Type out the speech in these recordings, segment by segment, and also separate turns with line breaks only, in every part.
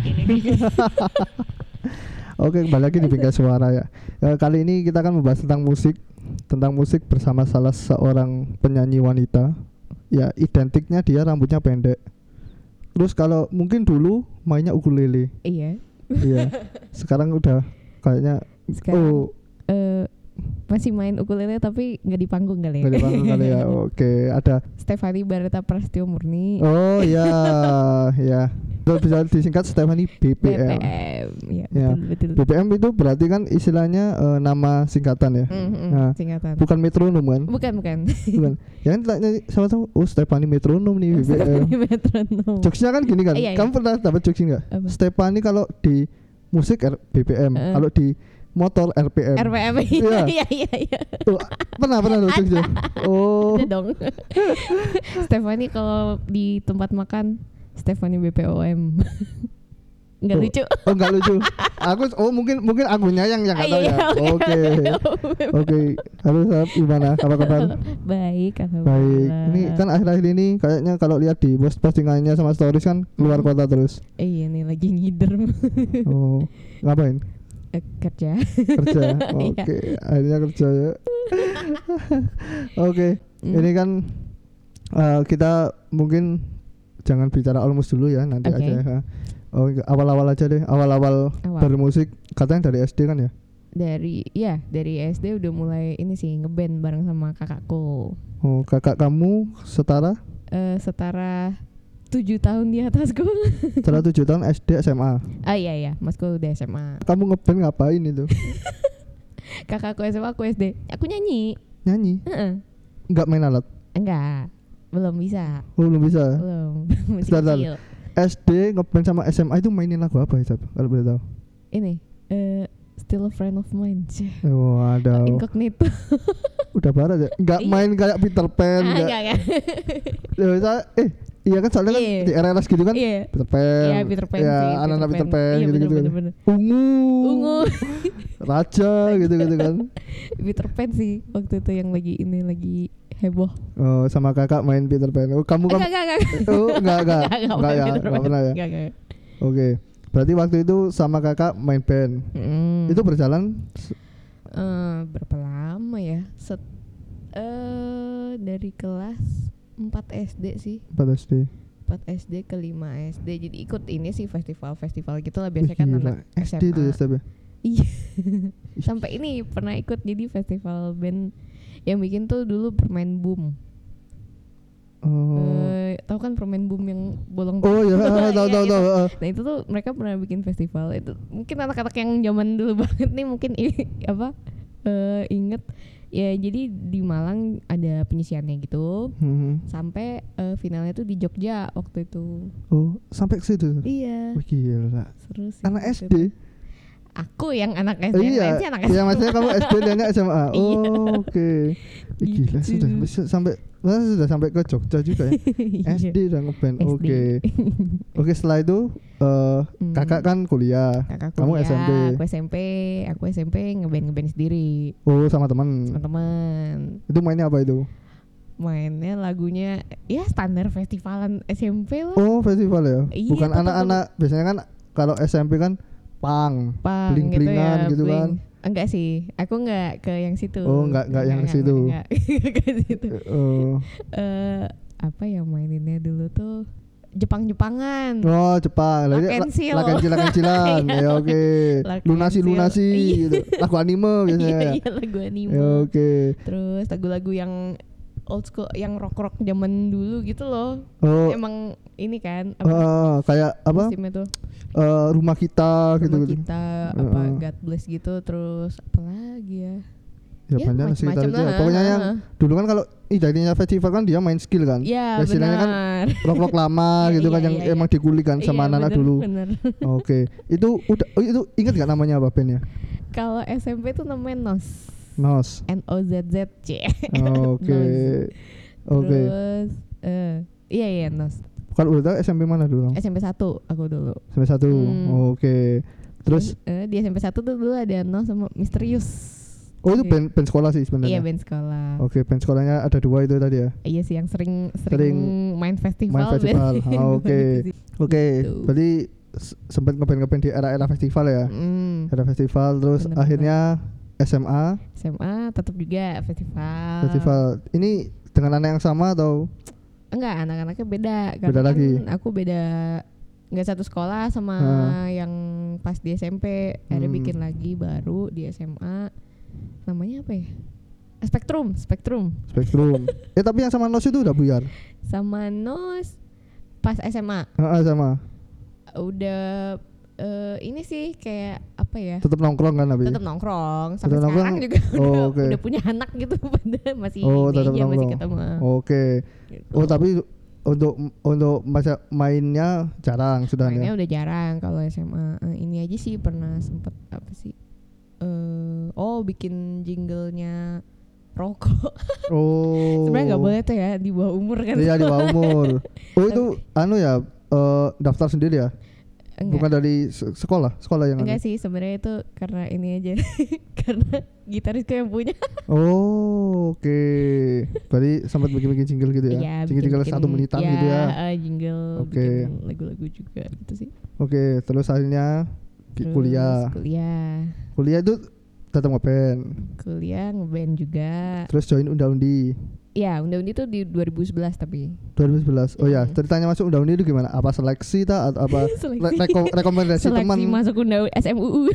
Oke. Kembali lagi di Bingkai Suara ya. Eh, kali ini kita akan membahas tentang musik, tentang musik bersama salah seorang penyanyi wanita. Ya, identiknya dia rambutnya pendek. Terus kalau mungkin dulu mainnya ukulele.
iya.
Iya. Sekarang udah kayaknya
Sekarang
oh,
masih main ukulele tapi nggak di panggung kali ya.
nggak dipanggil kali ya. Oke, ada
Stefani Barata Prasetyo Murni.
Oh ya, ya. Itu bisa disingkat Stephanie BPM.
BPM. Ya,
Ya.
betul betul.
BPM itu berarti kan istilahnya eh, nama singkatan ya.
Mm, mm,
Nah,
singkatan.
Bukan metronom kan?
Bukan bukan.
Bukan. Ya kan tanya sama tahu, oh Stephanie metronom nih BPM.
Stefani metronom.
Jokesnya kan gini kan.
Iya, iya.
Kamu pernah dapat jokes nggak?
Apa?
Stephanie kalau di musik BPM,
Eh.
kalau di motor RPM.
RPM
Iya.
iya iya iya.
Oh, pernah pernah tuh. Oh.
Ada dong. Stefani kalau di tempat makan Stefani BPOM. Enggak
Oh,
lucu.
Oh enggak lucu. Aku oh mungkin mungkin akunya yang yang nggak tahu ya. Oke. Oke. Halo Sab, gimana? Apa kabar?
Baik,
Baik.
alhamdulillah.
Ini kan akhir-akhir ini kayaknya kalau lihat di post postingannya sama stories kan keluar
Hmm.
kota terus.
Eh, iya nih lagi ngider
Oh, ngapain?
Eh, kerja.
Kerja.
Iya.
Oke, akhirnya kerja ya. Oke,
Hmm.
ini kan eh, kita mungkin jangan bicara almost dulu ya nanti
Oke.
aja. ya. Oh, awal-awal aja deh. Awal-awal
Awal.
bermusik katanya dari SD kan ya?
Dari ya, dari SD udah mulai ini sih ngeband bareng sama kakakku.
Oh, kakak kamu setara
Eh setara tujuh tahun di atasku.
setara tujuh tahun SD SMA.
ah iya iya, masku udah SMA.
Kamu ngeband ngapain itu?
Kakakku SMA, aku SD. Aku nyanyi.
Nyanyi?
Heeh.
Enggak main alat?
Enggak, belum bisa.
Oh, belum bisa.
Belum. Masih kecil.
SD ngeband sama SMA itu mainin lagu apa ya? Kalau boleh tahu.
Ini eh Still a friend of mine. Cih.
Oh.
Incognito.
Udah barat ya? Enggak
Iya.
main kayak Peter Pan,
Ah,
enggak.
enggak, enggak.
Saya- eh, iya kan soalnya kan
Iya.
di RLS gitu kan
Iya.
Peter Pan.
Iya, Peter Pan
ya, anak-anak Peter Pan
Iya,
gitu-gitu.
bener,
kan.
bener, bener.
Ungu.
Ungu.
Raja gitu-gitu kan.
Peter Pan sih waktu itu yang lagi ini lagi heboh.
Oh, sama kakak main Peter Pan. Oh, kamu kan
Enggak, enggak, enggak.
Oh, enggak, enggak.
Enggak,
ya, enggak pernah ya.
Enggak, enggak.
Oke. Berarti waktu itu sama kakak main band.
Mm.
Itu berjalan
Eh, berapa lama ya? Set eh dari kelas 4 SD sih.
pada SD.
4 SD ke 5 SD. Jadi ikut ini sih festival-festival gitu lah
Wih,
biasanya kan anak
SD itu ya,
SMA.
Stab, ya?
Iya. Sampai ini pernah ikut jadi festival band yang bikin tuh dulu permain boom.
Oh.
Eh, tahu kan permain boom yang bolong
Oh ya, tahu
Iya,
tahu
gitu.
tahu. ah.
Nah itu tuh mereka pernah bikin festival itu mungkin anak-anak yang zaman dulu banget nih mungkin apa eh inget ya jadi di Malang ada penyisiannya gitu
Mhm.
sampai eh, finalnya tuh di Jogja waktu itu
Oh, sampai ke situ.
iya
gila.
seru sih
Anak SD.
itu. aku yang anak SD
Oh,
yang
iya.
lain sih anak
Iya,
SMA
maksudnya kamu SD dan SMA.
Iya.
Oh, oke. Ih, Gila,
Gitu.
sudah sampai sudah sampai ke Jogja juga ya.
Iya.
SD udah ngeband.
SD.
Oke. Oke, setelah itu eh
Hmm.
kakak kan kuliah.
kakak
Kamu
kuliah,
SMP.
aku SMP aku SMP ngeband ngeband sendiri
Oh, sama teman.
teman-teman
Itu mainnya apa itu?
mainnya lagunya ya standar festivalan SMP lah
Oh, festival ya.
Iya,
Bukan anak-anak biasanya kan kalau SMP kan pang.
pang
bling-blingan gitu
bling.
kan.
enggak sih aku enggak ke yang situ
Oh, enggak- enggak yang ke situ.
enggak, enggak ke situ
Oh.
Eh, apa yang maininnya dulu tuh Jepang-Jepangan
Oh, Jepang. Lagi
Lakensil.
lakencilan-kencilan.
Iya,
ya oke.
Lakensil.
Lunasi-lunasi
Iya.
gitu. Lagu anime
iya
biasanya.
iya lagu anime
Ya oke.
terus lagu-lagu yang old school yang rock-rock zaman dulu gitu loh
Oh,
emang ini kan
eh, eh, kayak apa?
musimnya tuh
Eh, rumah kita gitu
rumah
gitu.
kita apa
Heeh.
God bless gitu terus apa lagi ya
Ya,
Ya,
banyak
macam-macam
itu. ya. Pokoknya yang dulu kan kalau identinya festival kan dia main skill kan.
Iya
Ya, istilahnya kan
benar.
rock-rock lama
Iya,
gitu kan
iya,
yang
iya,
emang dikulik kan sama
Iya,
anak-anak dulu. Oke. Itu udah oh, itu ingat gak namanya apa bandnya?
Kalau SMP tuh namanya NOS.
Nos.
N O Z Z C.
Oke. Oke.
Eh iya iya NOS.
Kalau udah tahu SMP mana dulu?
SMP 1 aku dulu.
SMP satu.
Hmm.
Oke. Terus
eh, di SMP 1 tuh dulu ada NOS sama Misterius.
Oh itu
Iya.
band, band sekolah sih
Iya
sebenarnya.
band sekolah.
Oke, band sekolahnya ada dua itu tadi ya.
Iya sih yang sering
Sering
sering main festival.
main festival. Ah, oke.
Gitu.
Oke,
Gitu.
berarti sempat ngeband ngeband di era-era festival ya.
Mm,
Era festival terus
Bener-bener.
akhirnya SMA
SMA tetap juga festival.
festival. Ini dengan anak yang sama atau
Enggak, anak-anaknya beda.
Beda
Karena
lagi.
Kan aku beda nggak satu sekolah sama
Hah.
yang pas di SMP. Akhirnya
Hmm.
bikin lagi baru di SMA. Namanya apa ya? Spektrum, Spektrum.
spektrum? eh tapi yang sama Nos itu udah buyar.
Sama Nos pas SMA
Heeh, sama.
udah eh, ini sih kayak apa ya?
Tetap nongkrong kan tapi.
tetap nongkrong sampai sekarang
nongkrong?
juga
Oh,
udah,
oke.
udah punya anak gitu padahal masih
Oh,
ini
tetap
aja, masih
nongkrong.
ketemu
Oke.
gitu.
Oh tapi untuk untuk masa mainnya jarang sudah
mainnya
ya.
udah jarang kalau SMA Eh, ini aja sih pernah sempet apa sih eh oh bikin jinglenya rokok
Oh.
sebenarnya nggak boleh tuh ya di bawah umur kan
Iya di bawah umur. Oh itu anu ya eh, daftar sendiri ya?
enggak
Bukan dari se- sekolah, sekolah yang
enggak
anu.
sih sebenarnya itu karena ini aja karena gitarisku yang punya
Oh, oke. Berarti sempat bikin-bikin jingle gitu ya?
Iya,
jingle-jingle
bikin-bikin-
satu menitan gitu ya.
eh, jingle
Oke.
bikin lagu-lagu juga gitu sih
Oke, terus akhirnya
Terus
kuliah.
kuliah
Kuliah itu tetap ngeband.
kuliah ngeband juga
Terus join Unda-Undi
ya unda-undi tuh di 2011 tapi
2011. Oh ya,
Mm.
ceritanya masuk Unda-Undi itu gimana? Apa seleksi ta atau apa
Seleksi.
re- reko- rekomendasi teman?
seleksi masuk unda SMUU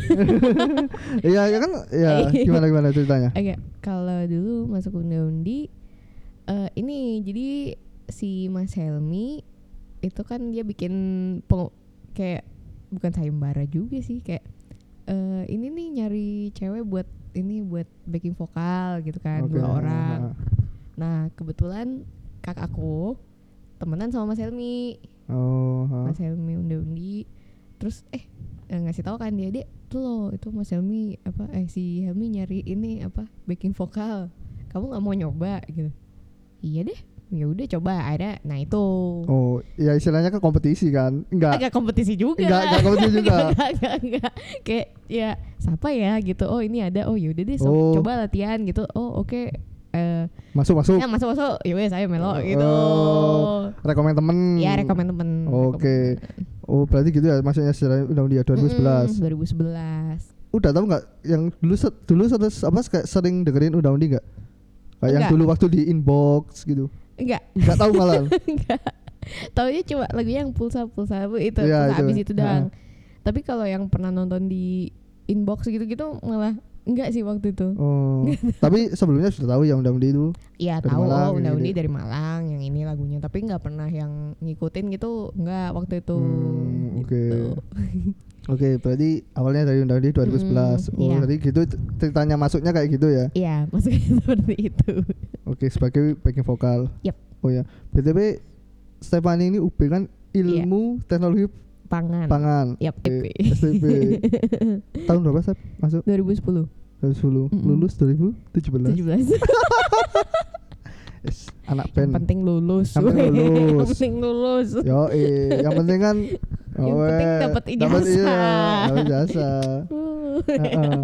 Iya, ya kan? Ya, gimana gimana ceritanya?
Oke, kalau dulu masuk unda-undi eh ini jadi si Mas Helmi itu kan dia bikin kayak bukan sayembara juga sih kayak eh ini nih nyari cewek buat ini buat backing vokal gitu kan
Oke,
dua orang.
nah.
Kebetulan kakakku temenan sama Mas Helmi,
Oh, ha.
Mas Helmi undi-undi. Terus eh eh, ngasih tahu kan dia dek tuh loh itu Mas Helmi apa eh si Helmi nyari ini apa backing vokal. Kamu nggak mau nyoba gitu? Iya deh. Ya udah coba ada. Nah itu.
Oh, ya istilahnya ke kompetisi kan? Enggak.
Agak kompetisi juga.
Enggak, enggak kompetisi juga.
Enggak, enggak, enggak. Kayak ya siapa ya gitu. Oh ini ada. Oh yaudah deh sok
Oh.
coba latihan gitu. Oh oke. Eh
Masuk masuk.
ya masuk masuk. Ya saya melo gitu.
Oh, Rekomen temen.
Ya rekomen temen.
Oke.
rekomen.
Oh, berarti gitu ya maksudnya sejarah Unda-Undi ya 2011.
Mm, 2011.
Udah tahu nggak yang dulu dulu apa sering dengerin Unda-Undi nggak? Kayak yang
Enggak.
dulu waktu di inbox gitu.
Enggak,
Nggak tahu malah.
enggak. Taunya cuma lagu yang pulsa-pulsa itu, pulsa
itu.
abis itu doang. Tapi kalau yang pernah nonton di inbox gitu-gitu malah enggak sih waktu itu.
Oh. Tapi sebelumnya sudah tahu ya Unda-Undi itu.
Iya tahu
Malang,
Unda-Undi
gitu.
dari Malang yang ini lagunya tapi nggak pernah yang ngikutin gitu nggak waktu itu
Hmm, oke.
gitu.
Oke, berarti awalnya dari Unda-Undi 2011.
Hmm,
oh,
iya.
jadi gitu ceritanya masuknya kayak gitu ya.
Iya maksudnya seperti itu
Oke, sebagai backing vokal.
Yap.
Oh ya, BTW Stefani ini UB kan ilmu teknologi
pangan
pangan.
Yap, IP.
STP. Tahun berapa Stef masuk?
2010
2010.
Mm-mm.
Lulus 2017.
17
Yes, anak
yang
band.
penting lulus
Yang penting lulus.
yang penting lulus
Yo, yang penting kan
Yang
oh,
penting dapat
iya,
ijazah.
dapat ijazah.
Uh.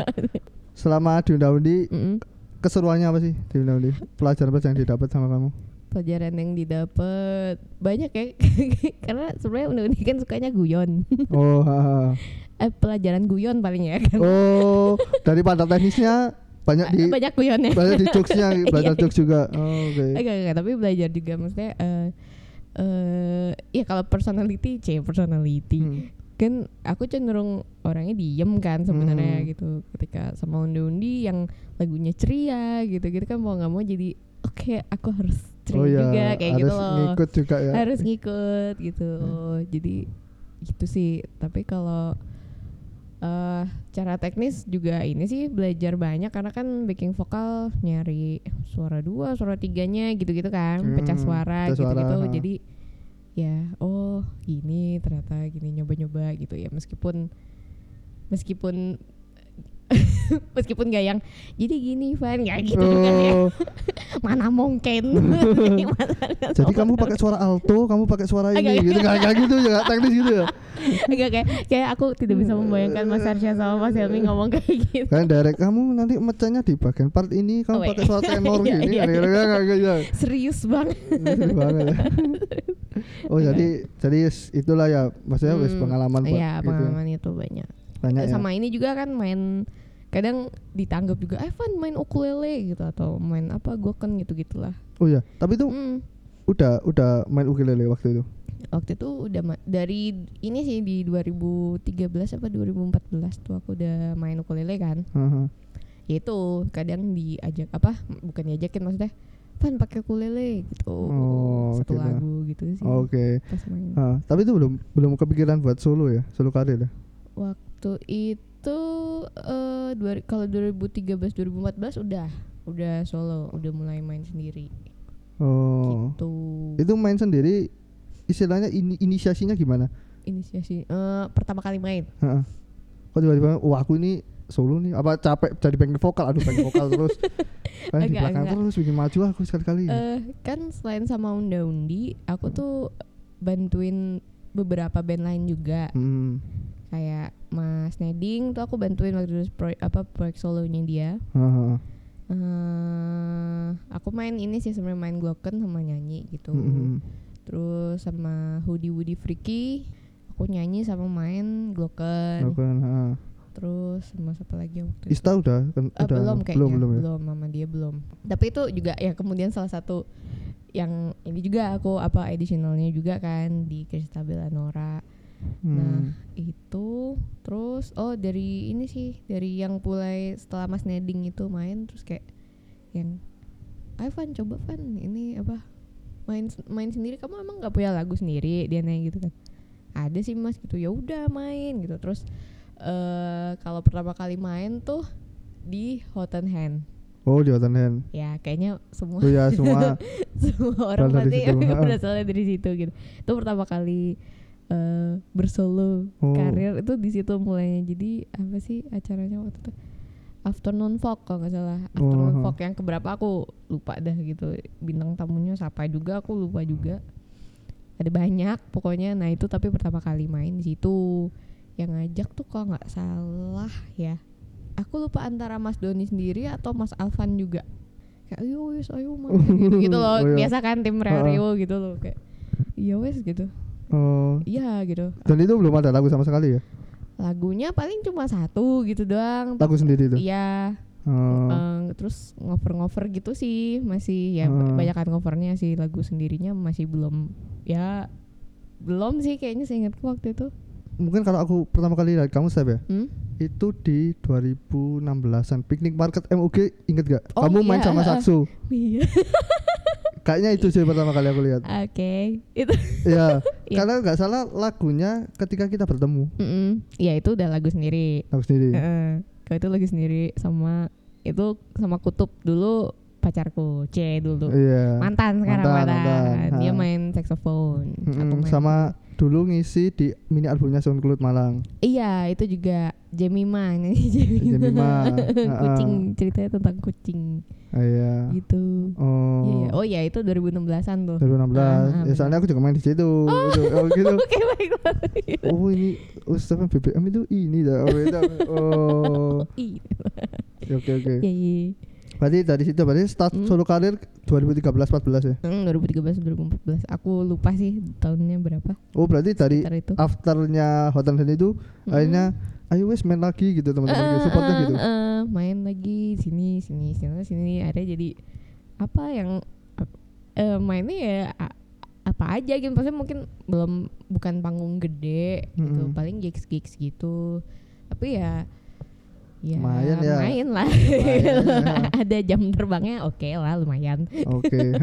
Selama di Unda-Undi
Mm-mm.
keseruannya apa sih di Unda-Undi? Pelajaran-pelajaran yang didapat sama kamu?
pelajaran yang didapat banyak ya karena sebenarnya undang kan sukanya guyon
Oh, ha, ha.
eh, pelajaran guyon paling ya kan
oh, daripada teknisnya banyak di
banyak guyonnya
banyak di jokesnya belajar
Iya.
jokes juga. Oh, Oke.
enggak enggak tapi belajar juga maksudnya eh eh ya kalau personality c personality
Hmm.
kan aku cenderung orangnya diem kan sebenarnya
Hmm.
gitu ketika sama undi-undi yang lagunya ceria gitu gitu kan mau nggak mau jadi oke aku harus ceria
Oh ya,
juga kayak
harus
gitu loh
ngikut juga ya.
harus ngikut gitu jadi gitu sih tapi kalau eh cara teknis juga ini sih belajar banyak karena kan backing vokal nyari suara dua suara tiganya gitu-gitu kan pecah
Hmm,
suara
pecah suara,
gitu-gitu jadi ya oh gini ternyata gini nyoba-nyoba gitu ya. Meskipun meskipun meskipun gak yang jadi gini Van ya gitu juga ya.
Oh,
mana mungkin
jadi kamu pakai suara alto, kamu pakai suara ini gitu, nggak kayak gitu ya, teknis gitu ya.
Enggak kayak kayak aku tidak bisa membayangkan Mas Arsya sama Mas Helmi ngomong kayak gitu.
Kan direct kamu nanti mecahnya di bagian part ini, kamu
Oh, iya.
pakai suara tenor
Iya,
gini,
iya,
kayak gitu.
Serius banget.
Seru banget ya. oh jadi jadi yes, itulah ya maksudnya
Hmm,
pengalaman
Iya
gitu.
pengalaman itu banyak.
banyak ya
Sama ini juga kan main kadang ditanggap juga Evan main ukulele gitu atau main apa goken gitu gitulah.
oh ya tapi itu
Hmm.
udah udah main ukulele waktu itu
Waktu itu udah dari ini sih di 2013 apa 2014 tuh aku udah main ukulele kan. Ya itu kadang diajak apa bukan diajakin maksudnya Van pakai ukulele gitu.
Oh,
Satu
gitu.
lagu gitu sih.
oke
Pas main.
Ah, tapi itu belum belum kepikiran buat solo ya solo karir ya
Waktu itu eh dua, kalau 2013 2014 udah udah solo, udah mulai main sendiri
oh
gitu.
itu main sendiri istilahnya ini inisiasinya gimana
Inisiasi eh pertama kali main.
Heeh. kok tiba-tiba wah aku ini solo nih apa capek jadi backing vokal aduh backing vokal terus kan di belakang
enggak.
terus bikin maju aku sekali-kali
eh kan selain sama Unda-Undi, aku tuh bantuin beberapa band lain juga.
hmm.
Kayak Mas Neding tuh aku bantuin waktu itu proyek apa proyek solonya dia.
Haha.
eh aku main ini sih sebenarnya main glocken sama nyanyi gitu.
Mm-mm.
Terus sama Hoodie Woody Freaky aku nyanyi sama main glocken.
Ha.
Terus sama siapa lagi waktu itu?
Ista udah kan
Eh,
udah
belum kayaknya
belum belum ya
belum mama dia belum tapi itu juga ya kemudian salah satu yang ini juga aku apa additionalnya juga kan di Kristabel Nora nah
Hmm.
itu terus oh dari ini sih dari yang mulai setelah Mas Neding itu main terus kayak yang Ayo Van coba Van ini apa main main sendiri. Kamu emang nggak punya lagu sendiri? Dia nanya gitu kan. Ada sih mas gitu. Ya udah main gitu. Terus eh kalau pertama kali main tuh di Hot and Hand
oh di Hot and Hand
ya kayaknya semua
oh ya semua.
semua orang
Berasal
pasti berasalnya dari situ gitu. Itu pertama kali eh bersolo
Oh.
karir itu di situ mulainya. Jadi apa sih acaranya waktu itu? Afternoon Fog kalau nggak salah. Afternoon
Oh.
Fog yang keberapa aku lupa dah gitu. Bintang tamunya siapa juga aku lupa juga. Ada banyak pokoknya. Nah itu tapi pertama kali main di situ. Yang ngajak tuh kalau nggak salah ya aku lupa antara Mas Doni sendiri atau Mas Alvan juga. Kayak ayo wes ayo main gitu, gitu loh.
Oh, iya.
biasa kan tim Rio gitu loh. Kayak iya wes gitu
oh.
Iya gitu.
Dan itu belum ada lagu sama sekali ya?
Lagunya paling cuma satu gitu doang.
Lagu sendiri itu?
iya.
Oh.
eh, terus ngover-ngover gitu sih masih ya
Hmm.
banyakan ngovernya sih lagu sendirinya masih belum. Ya belum sih kayaknya seingatku waktu itu.
Mungkin kalau aku pertama kali lihat kamu Seb ya?
Hmm?
itu di 2016an piknik market MUG inget gak
Oh,
kamu main
iya,
sama
heeh.
Saksu
iya
kayaknya itu sih pertama kali aku lihat.
Oke. Itu.
Ya
Iya.
karena nggak salah lagunya ketika kita bertemu.
Mm-mm. ya itu udah lagu sendiri.
Lagu sendiri.
Heeh. kalau itu lagu sendiri sama itu sama kutub dulu pacarku C dulu.
Iya.
Mantan sekarang
Mantan,
mantan,
mantan.
dia
Ha.
main saxophone.
Mm-mm,
aku main.
Sama dulu ngisi di mini albumnya SoundCloud Malang.
Iya itu juga Jemima nyanyi Jemima, kucing ceritanya tentang kucing.
Iya.
Gitu
oh
Iya, oh ya itu 2016an tuh.
2016
Ah,
ya
benar.
soalnya aku juga main di situ. Gitu. oh gitu.
Oke baik banget.
Oh ini Ustaz BBM itu? Ini dah. Oh itu. Oh.
Ih,
oke oke.
Iya iya.
Berarti dari situ berarti start
Hmm.
solo karir 2013 14 ya?
Hmm, 2013 2014 aku lupa sih tahunnya berapa.
Oh berarti dari
itu.
afternya Hotel Hand itu
Mm-mm.
akhirnya ayo wes main lagi gitu teman-teman gitu supportnya
eh,
gitu.
eh, main lagi sini sini sini sini. Akhirnya jadi apa yang eh, mainnya ya apa aja gitu maksudnya mungkin belum bukan panggung gede gitu
Mm-mm.
paling gigs gigs gitu tapi ya ya
Lumayan ya.
main lah
Lumayan ya.
ada jam terbangnya oke lah lumayan
Oke,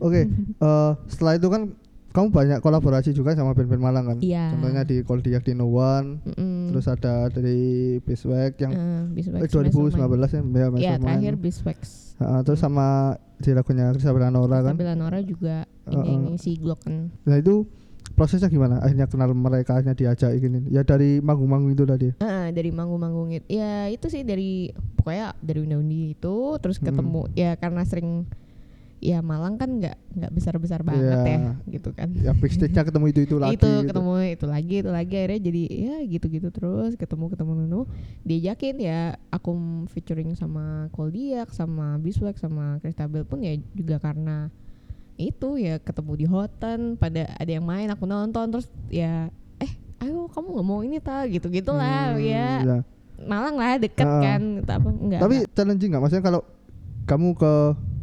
oke. eh, setelah itu kan kamu banyak kolaborasi juga sama band-band Malang kan?
Iya.
Contohnya di Koldiak di No One,
Mm-mm.
terus ada dari Biswag yang
Eh,
eh,
Beeswax
2019
Main.
ya, ya,
terakhir Beeswax
Heeh, terus sama di lagunya Kristabel Nora kan?
Bella Nora juga ini yang ngisi Glocken
Nah itu prosesnya gimana? Akhirnya kenal mereka, akhirnya diajak gini. Ya dari manggung-manggung itu tadi.
Ah, dari manggung-manggung itu ya itu sih dari pokoknya dari undi-undi itu terus
Hmm.
ketemu ya karena sering ya Malang kan nggak nggak besar-besar banget
Iya.
ya gitu kan
Ya backstage-nya ketemu itu itu lagi.
itu
gitu.
ketemu itu lagi itu lagi akhirnya jadi ya gitu-gitu terus ketemu ketemu ketemu diajakin ya aku featuring sama Koldiak sama Biswag sama Kristabel pun ya juga karena itu ya ketemu di hotel pada ada yang main aku nonton terus ya eh ayo kamu nggak mau ini ta gitu gitulah
Hmm,
ya
ya.
Malang lah deket
Ah.
kan apa enggak
Tapi challenging nggak? Maksudnya kalau kamu ke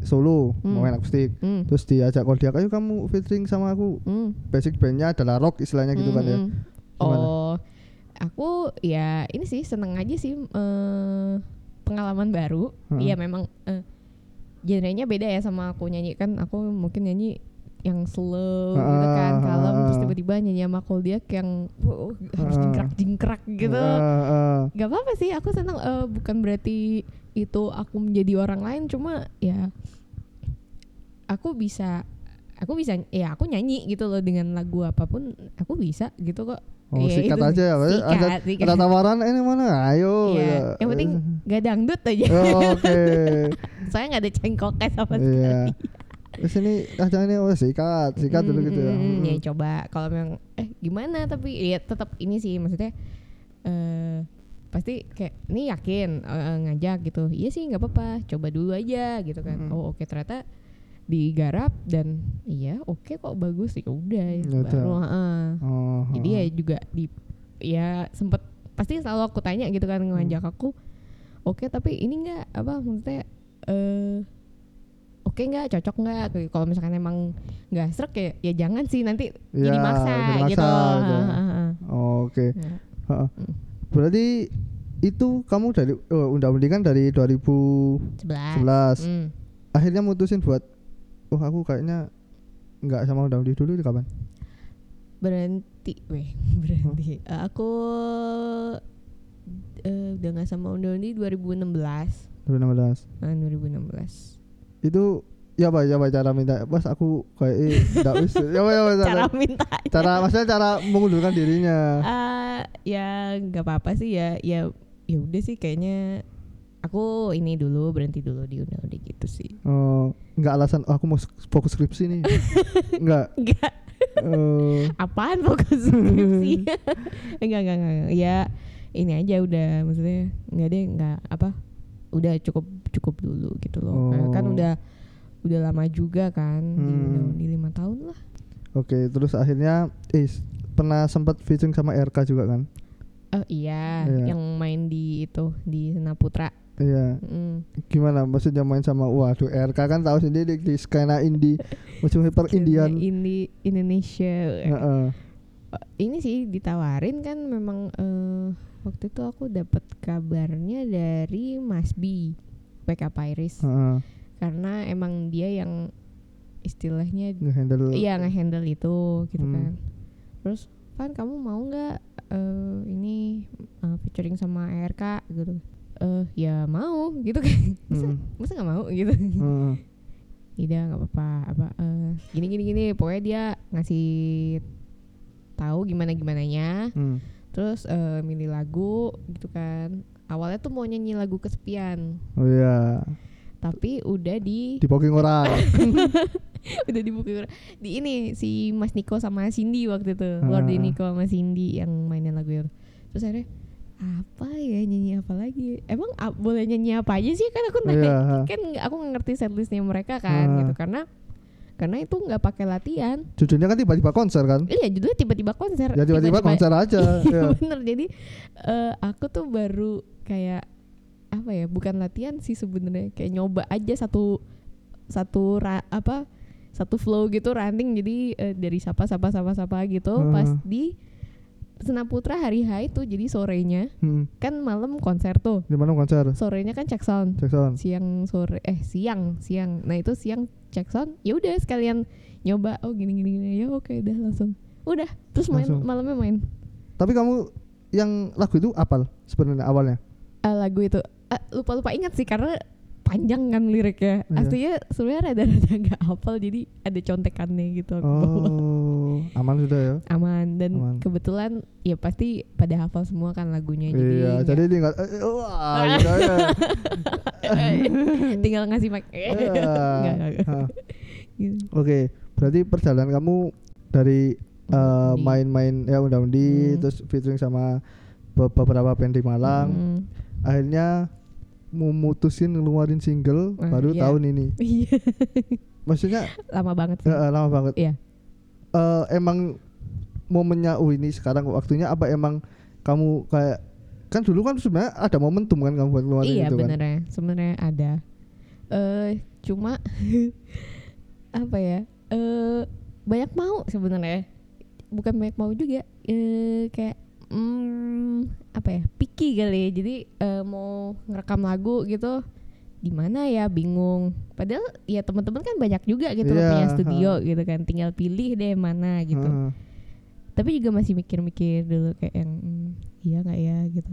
Solo
Hmm.
mau main akustik,
hmm,
terus diajak Koldiak, ayo kamu featuring sama aku.
hmm,
Basic bandnya adalah rock istilahnya gitu
hmm,
kan ya.
hmm.
Gimana?
oh aku ya ini sih seneng aja sih eh, pengalaman baru
Hmm.
iya memang eh, genrenya beda ya sama aku nyanyi kan aku mungkin nyanyi yang slow gitu kan
Ah,
kalem
ah,
terus
ah.
tiba-tiba nyanyi sama Koldiak yang wow, harus
Ah.
jingkrak jingkrak gitu
Ah, ah.
Gak apa-apa sih, aku senang eh, bukan berarti itu aku menjadi orang lain, cuma ya aku bisa aku bisa ya aku nyanyi gitu loh dengan lagu apa pun aku bisa gitu kok.
Oh,
Iya,
sikat
itu
aja ya. Ada,
sikat.
ada tawaran ini mana? Ayo.
Iya,
ya.
yang penting gak dangdut aja.
Oh, Oke.
Soalnya gak ada cengkoknya sama
Iya.
sekali.
Terus ini aja ini oh sikat, sikat dulu gitu ya.
Mm,
Hmm.
Ya coba kalau memang eh gimana tapi ya tetap ini sih maksudnya eh pasti kayak ini yakin eh, ngajak gitu. Iya sih nggak apa-apa, coba dulu aja gitu kan.
Mm.
Oh oke ternyata digarap dan iya oke kok bagus ya udah
Ya
baru heeh.
Oh,
Jadi ya juga di ya sempet pasti selalu aku tanya gitu kan ngajak
Hmm.
aku. Oke tapi ini enggak apa maksudnya eh oke nggak cocok nggak Kayak kalau misalkan emang nggak serak ya ya jangan sih nanti
Ya, jadi maksa,
gitu.
gitu. Oh, Oke.
Ya.
Heeh.
Mm.
Berarti itu kamu dari oh, undang-undang kan dari 2011.
Sebelas. Hmm.
Akhirnya mutusin buat oh aku kayaknya nggak sama undang-undang dulu itu kapan?
Berhenti, weh berhenti. Eh, aku eh, udah nggak sama Undi 2016.
2016.
Ah, 2016.
Itu ya apa ya apa cara minta Mas aku kayak eh, nggak bisa ya apa ya apa
Cara
cara
minta
cara maksudnya cara mengundurkan dirinya
Ah, ya nggak apa-apa sih ya ya ya udah sih kayaknya aku ini dulu berhenti dulu di undang-undang gitu sih.
Oh nggak alasan oh, aku mau fokus skripsi nih. Nggak.
Enggak
eh,
apaan fokus skripsi? Enggak, enggak enggak ya ini aja udah maksudnya enggak deh enggak apa udah cukup cukup dulu gitu loh.
Oh.
kan udah udah lama juga kan di
Hmm.
undang-undang lima tahun lah.
Oke terus akhirnya eh pernah sempat featuring sama RK juga kan?
Oh iya.
Iya.
yang main di itu di Sena Putra
iya.
Mm.
gimana? Maksudnya main sama waduh RK kan tahu sendiri di skena indie macam hyper Indian.
Indi Indonesia.
Heeh.
Eh, ini sih ditawarin kan memang eh, waktu itu aku dapat kabarnya dari Mas B PK Pairis.
Heeh.
karena emang dia yang istilahnya
ngehandle.
Iya ngehandle itu gitu
Hmm.
kan. Terus Van kamu mau nggak eh, ini eh, featuring sama ARK gitu eh ya mau gitu kan. Masa
Hmm.
masa nggak mau gitu.
Heeh.
tidak nggak apa-apa. Apa eh, gini gini gini. Pokoknya dia ngasih tahu gimana gimananya.
Hmm.
terus eh, milih lagu gitu kan. Awalnya tuh mau nyanyi lagu kesepian.
Oh iya.
Tapi udah di
di poking orang.
Udah dibuka di ini si Mas Niko sama Cindy waktu itu.
Ah.
Lord Niko sama Cindy yang mainin lagu itu. Terus akhirnya apa ya nyanyi apa lagi? Emang a- boleh nyanyi apa aja sih? Kan aku nanya
Iya.
kan aku ngerti setlistnya mereka kan
Ah.
gitu. Karena karena itu nggak pakai latihan.
Judulnya kan tiba-tiba konser kan?
Iya judulnya tiba-tiba konser.
Ya tiba-tiba konser aja
Iya
ya.
bener. Jadi eh, aku tuh baru kayak apa ya bukan latihan sih sebenarnya. Kayak nyoba aja satu satu ra, apa satu flow gitu ranting jadi eh, dari sapa sapa sapa sapa gitu
Hmm.
pas di Sena Putra hari H itu jadi sorenya
Hmm.
kan malam konser tuh.
Di mana konser?
Sorenya kan check sound.
Jackson
siang sore eh siang siang. Nah itu siang check sound. Ya udah sekalian nyoba oh gini gini gini. Ya oke udah langsung. Udah terus main
Langsung.
malamnya main.
Tapi kamu yang lagu itu apal sebenarnya awalnya?
Ah, lagu itu lupa lupa ingat sih karena panjang kan liriknya
Iya.
aslinya sebenarnya rada-rada nggak hafal jadi ada contekannya gitu aku bawa.
oh aman sudah ya
aman dan
Aman.
kebetulan ya pasti pada hafal semua kan lagunya jadi
iya jadi tinggal eh, eh, wah gitu
tinggal ngasih mic.
Ah.
Gitu.
Oke, berarti perjalanan kamu dari eh, main-main ya undang-undi
Hmm.
terus featuring sama be- beberapa band di Malang,
Hmm.
akhirnya memutusin ngeluarin single
Ah,
baru
iya.
tahun ini.
iya
maksudnya
lama banget sih
eh, lama banget.
Iya.
Eh, emang momennya oh ini sekarang waktunya apa emang kamu kayak kan dulu kan sebenarnya ada momentum kan kamu buat keluarin
iya
itu kan.
benernya sebenarnya ada eh cuma apa ya eh banyak mau sebenarnya bukan banyak mau juga eh kayak hmm, apa ya picky kali ya. Jadi eh, mau ngerekam lagu gitu di mana ya bingung. Padahal ya teman-teman kan banyak juga gitu loh
Iya,
punya studio gitu kan. Tinggal pilih deh mana gitu. Tapi juga masih mikir-mikir dulu kayak yang "Hmm, iya nggak ya? gitu.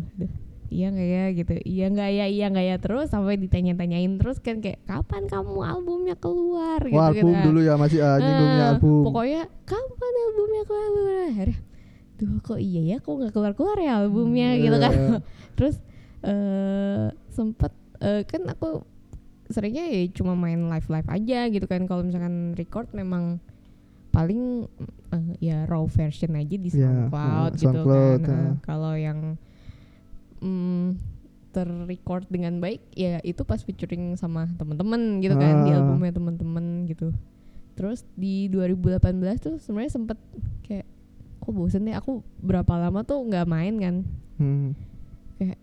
Iya nggak ya? gitu. Iya nggak ya iya nggak ya? Terus sampai ditanya-tanyain terus kan kayak kapan kamu albumnya keluar? Gitu
Wah, album
kan.
dulu ya masih uh, nyinggungnya
Eh,
album.
pokoknya kapan albumnya keluar? Akhirnya duh kok iya ya kok nggak keluar keluar ya albumnya gitu kan
Iya.
terus eh sempet eh, kan aku seringnya ya cuma main live live aja gitu kan kalau misalkan record memang paling eh, ya raw version aja di
Iya,
SoundCloud
eh,
gitu
SoundCloud,
kan. Eh,
eh.
kalau yang mm, terrecord dengan baik ya itu pas featuring sama temen-temen gitu kan di
Ah.
albumnya temen-temen gitu terus di 2018 tuh sebenarnya sempet kayak kok bosen deh aku berapa lama tuh nggak main kan
Hmm.
eh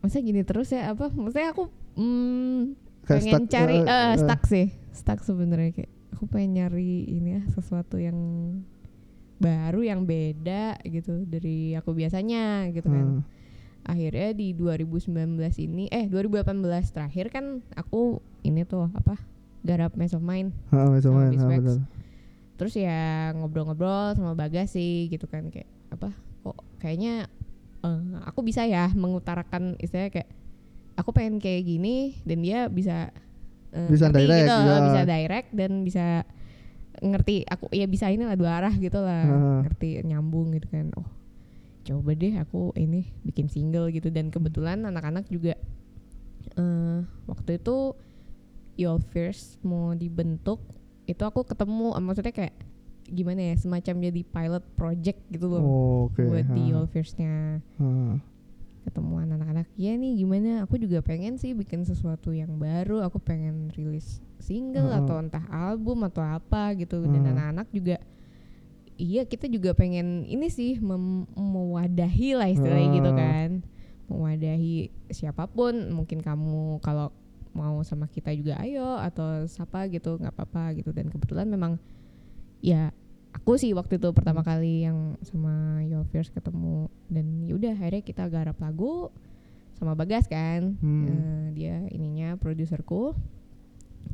masa gini terus ya apa maksudnya aku mm,
Kayak
pengen
stuck,
cari
eh,
eh. stuck sih stuck sebenarnya kayak aku pengen nyari ini ya sesuatu yang baru yang beda gitu dari aku biasanya gitu kan
Hmm.
akhirnya di 2019 ini eh 2018 terakhir kan aku ini tuh apa garap Mind
Heeh, bisa
terus ya ngobrol-ngobrol sama Bagas sih gitu kan kayak apa kok kayaknya eh, aku bisa ya mengutarakan istilahnya kayak aku pengen kayak gini dan dia bisa eh,
Bisa
ngerti
direct,
gitu,
ya.
bisa direct dan bisa ngerti aku ya bisa ini lah dua arah gitu lah
Heeh.
ngerti nyambung gitu kan oh coba deh aku ini bikin single gitu dan kebetulan anak-anak juga eh waktu itu Your First mau dibentuk itu aku ketemu maksudnya kayak gimana ya semacam jadi pilot project gitu loh
Oh, Oke.
buat di
ha.
Your First-nya
Ha.
ketemu anak-anak ya nih gimana aku juga pengen sih bikin sesuatu yang baru aku pengen rilis single
Heeh.
atau entah album atau apa gitu dan
Heeh.
anak-anak juga iya kita juga pengen ini sih mem- mewadahi lah istilahnya gitu
Heeh.
kan mewadahi siapa pun mungkin kamu kalau mau sama kita juga ayo atau siapa gitu nggak apa-apa gitu. Dan kebetulan memang ya aku sih waktu itu pertama kali yang sama Your Fears ketemu. Dan yaudah akhirnya kita garap lagu sama Bagas kan.
Hmm.
Eh, dia ininya produserku.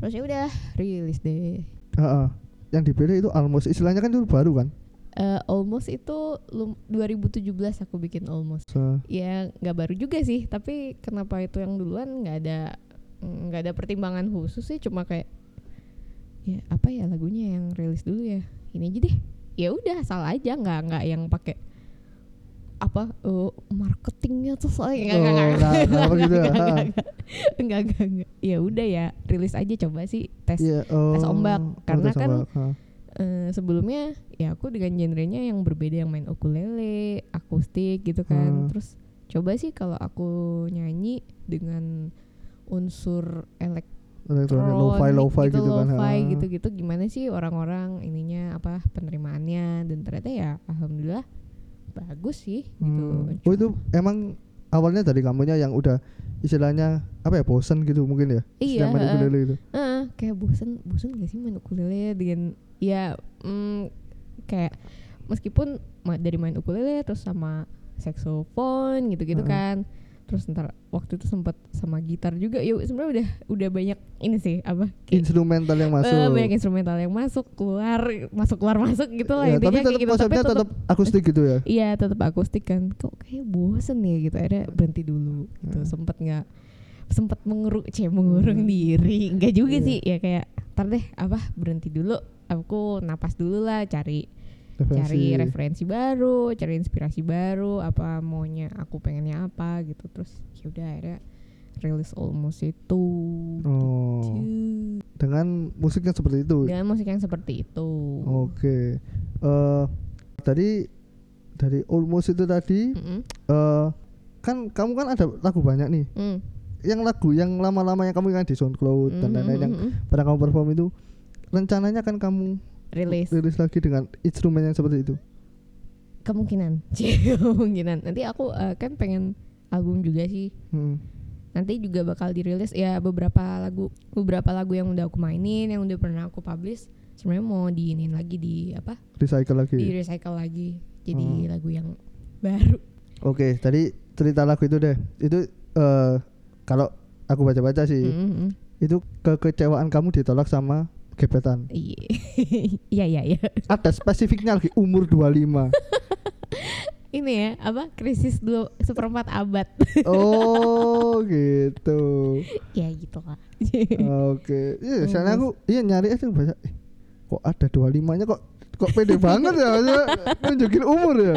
Terus ya udah rilis deh.
Heeh. Yang dipilih itu almost. Istilahnya kan itu baru kan.
Eh, almost itu lum- 2017 aku bikin almost.
So,
ya nggak baru juga sih. Tapi kenapa itu yang duluan? Nggak ada nggak ada pertimbangan khusus sih cuma kayak ya apa ya lagunya yang rilis dulu ya ini aja deh ya udah salah aja nggak nggak yang pakai apa eh, marketingnya tuh soalnya nggak nggak
nggak- nggak
nggak, ya udah ya rilis aja coba sih tes
iya, oh,
ombak.
oh,
Karena
tes
kan
ombak, ha.
Eh, sebelumnya ya aku dengan genrenya yang berbeda yang main ukulele, akustik gitu kan.
Hmm.
Terus coba sih kalau aku nyanyi dengan unsur
elektronik
elektronik
lo-fi lo-fi
gitu,
gitu kan.
lo-fi
ha.
gitu-gitu gimana sih orang-orang ininya apa penerimaannya dan ternyata ya alhamdulillah bagus sih gitu.
Hmm. Oh itu emang awalnya dari kamunya yang udah istilahnya apa ya bosen gitu mungkin ya
Iya,
main ukulele itu
Heeh, kayak bosen bosen gak sih main ukulele dengan ya mm, kayak meskipun dari main ukulele terus sama saxophone gitu-gitu
Heeh.
kan terus ntar waktu itu sempat sama gitar juga. Ya sebenarnya udah udah banyak ini sih apa kayak
instrumental yang masuk.
eh, banyak instrumental yang masuk keluar masuk keluar masuk gitu lah
Ya,
intinya
tapi tetap
gitu.
Konsepnya
tetep-
tetap akustik gitu ya?
Iya tetap akustik kan. Kok kayak bosen ya gitu akhirnya berhenti dulu gitu.
Hmm.
sempet nggak sempet mengurung cie mengurung
Hmm.
diri. Nggak juga
Iya.
sih ya kayak ntar deh apa berhenti dulu aku napas dulu lah cari cari
referensi.
referensi baru cari inspirasi baru apa maunya aku pengennya apa gitu terus ya udah akhirnya rilis almost itu
oh
gitu.
dengan musiknya seperti itu
dengan musik yang seperti itu
oke eh tadi dari almost itu tadi
Mm-mm.
eh kan kamu kan ada lagu banyak nih
Mm.
yang lagu yang lama-lama yang kamu kan di SoundCloud dan
Mhm,
lain-lain yang pernah kamu perform itu rencananya kan kamu
rilis
rilis lagi dengan instrumen yang seperti itu.
kemungkinan kemungkinan nanti aku eh, kan pengen album juga sih
Hmm.
nanti juga bakal dirilis ya beberapa lagu beberapa lagu yang udah aku mainin yang udah pernah aku publish sebenarnya mau diinin lagi di apa
Recycle lagi.
di recycle lagi jadi
Oh.
lagu yang baru
Oke, tadi cerita lagu itu deh. Itu eh kalau aku baca-baca sih,
Mm-mm.
itu kekecewaan kamu ditolak sama gebetan.
iya iya iya iya
Ada spesifiknya lagi umur 25.
ini ya apa krisis dua seperempat abad
oh, gitu.
ya gitu lah
Oke. Iya, soalnya aku iya nyari aja eh, kok ada 25-nya kok kok pede banget ya maksudnya nunjukin umur ya.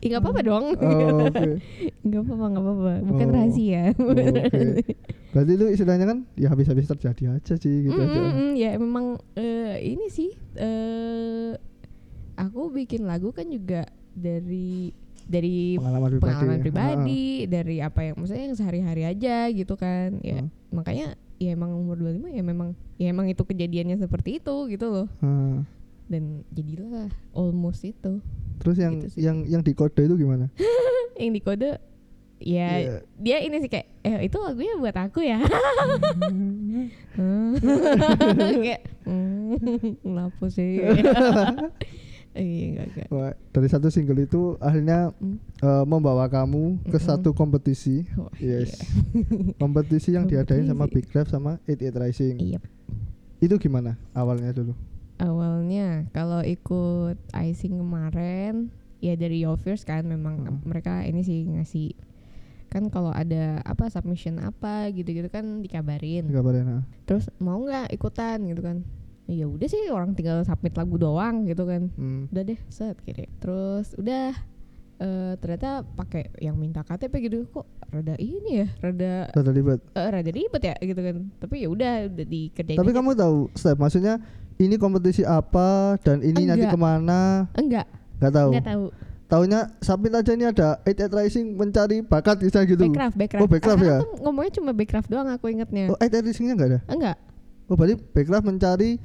Nggak apa-apa dong
Oh,
nggak apa-apa apa-apa bukan
Oh.
rahasia
Oke. Berarti itu istilahnya kan ya habis-habis terjadi aja sih gitu
Mm,
aja.
mm, ya memang eh, ini sih eh aku bikin lagu kan juga dari dari
Pengalaman pribadi.
pengalaman
ya.
pribadi dari apa yang maksudnya yang sehari-hari aja gitu kan ya
Hmm.
makanya ya emang umur 25 ya memang ya emang itu kejadiannya seperti itu gitu loh
ah.
Dan jadilah almost itu
Terus yang
Gitu
yang yang di kode itu gimana?
yang di kode ya
Iya.
dia ini sih kayak eh itu lagunya buat aku ya Hmm. kayak hmm, kenapa sih iya
Wah, dari satu single itu akhirnya
Hmm.
eh, membawa kamu ke
Mm-mm.
satu kompetisi.
Wah,
Yes.
iya.
kompetisi yang diadain sama. Big Rap sama 88 Rising.
Iya.
Itu gimana awalnya dulu?
Awalnya kalau ikut icing kemarin ya dari Yovers kan memang
Hmm.
mereka ini sih ngasih kan kalau ada apa submission apa gitu-gitu kan dikabarin
Kabarin ah.
terus mau nggak ikutan gitu kan ya udah sih orang tinggal submit lagu doang gitu kan
Hmm.
udah deh set kirim terus udah eh, ternyata pakai yang minta KTP gitu kok rada ini ya rada
Rada ribet.
eh, rada ribet ya gitu kan tapi ya udah udah dikerjain
Tapi
aja.
kamu tahu step maksudnya ini kompetisi apa dan ini nanti
Enggak.
ke mana?
enggak
Gak tahu.
enggak tahu
Taunya submit aja ini ada 88 Rising mencari bakat bisa gitu.
Backcraft, backcraft.
Oh, backcraft
Karena
ya?
tuh ngomongnya cuma backcraft doang aku ingetnya.
Oh 88 Risingnya enggak ada?
Enggak.
Oh berarti Backcraft mencari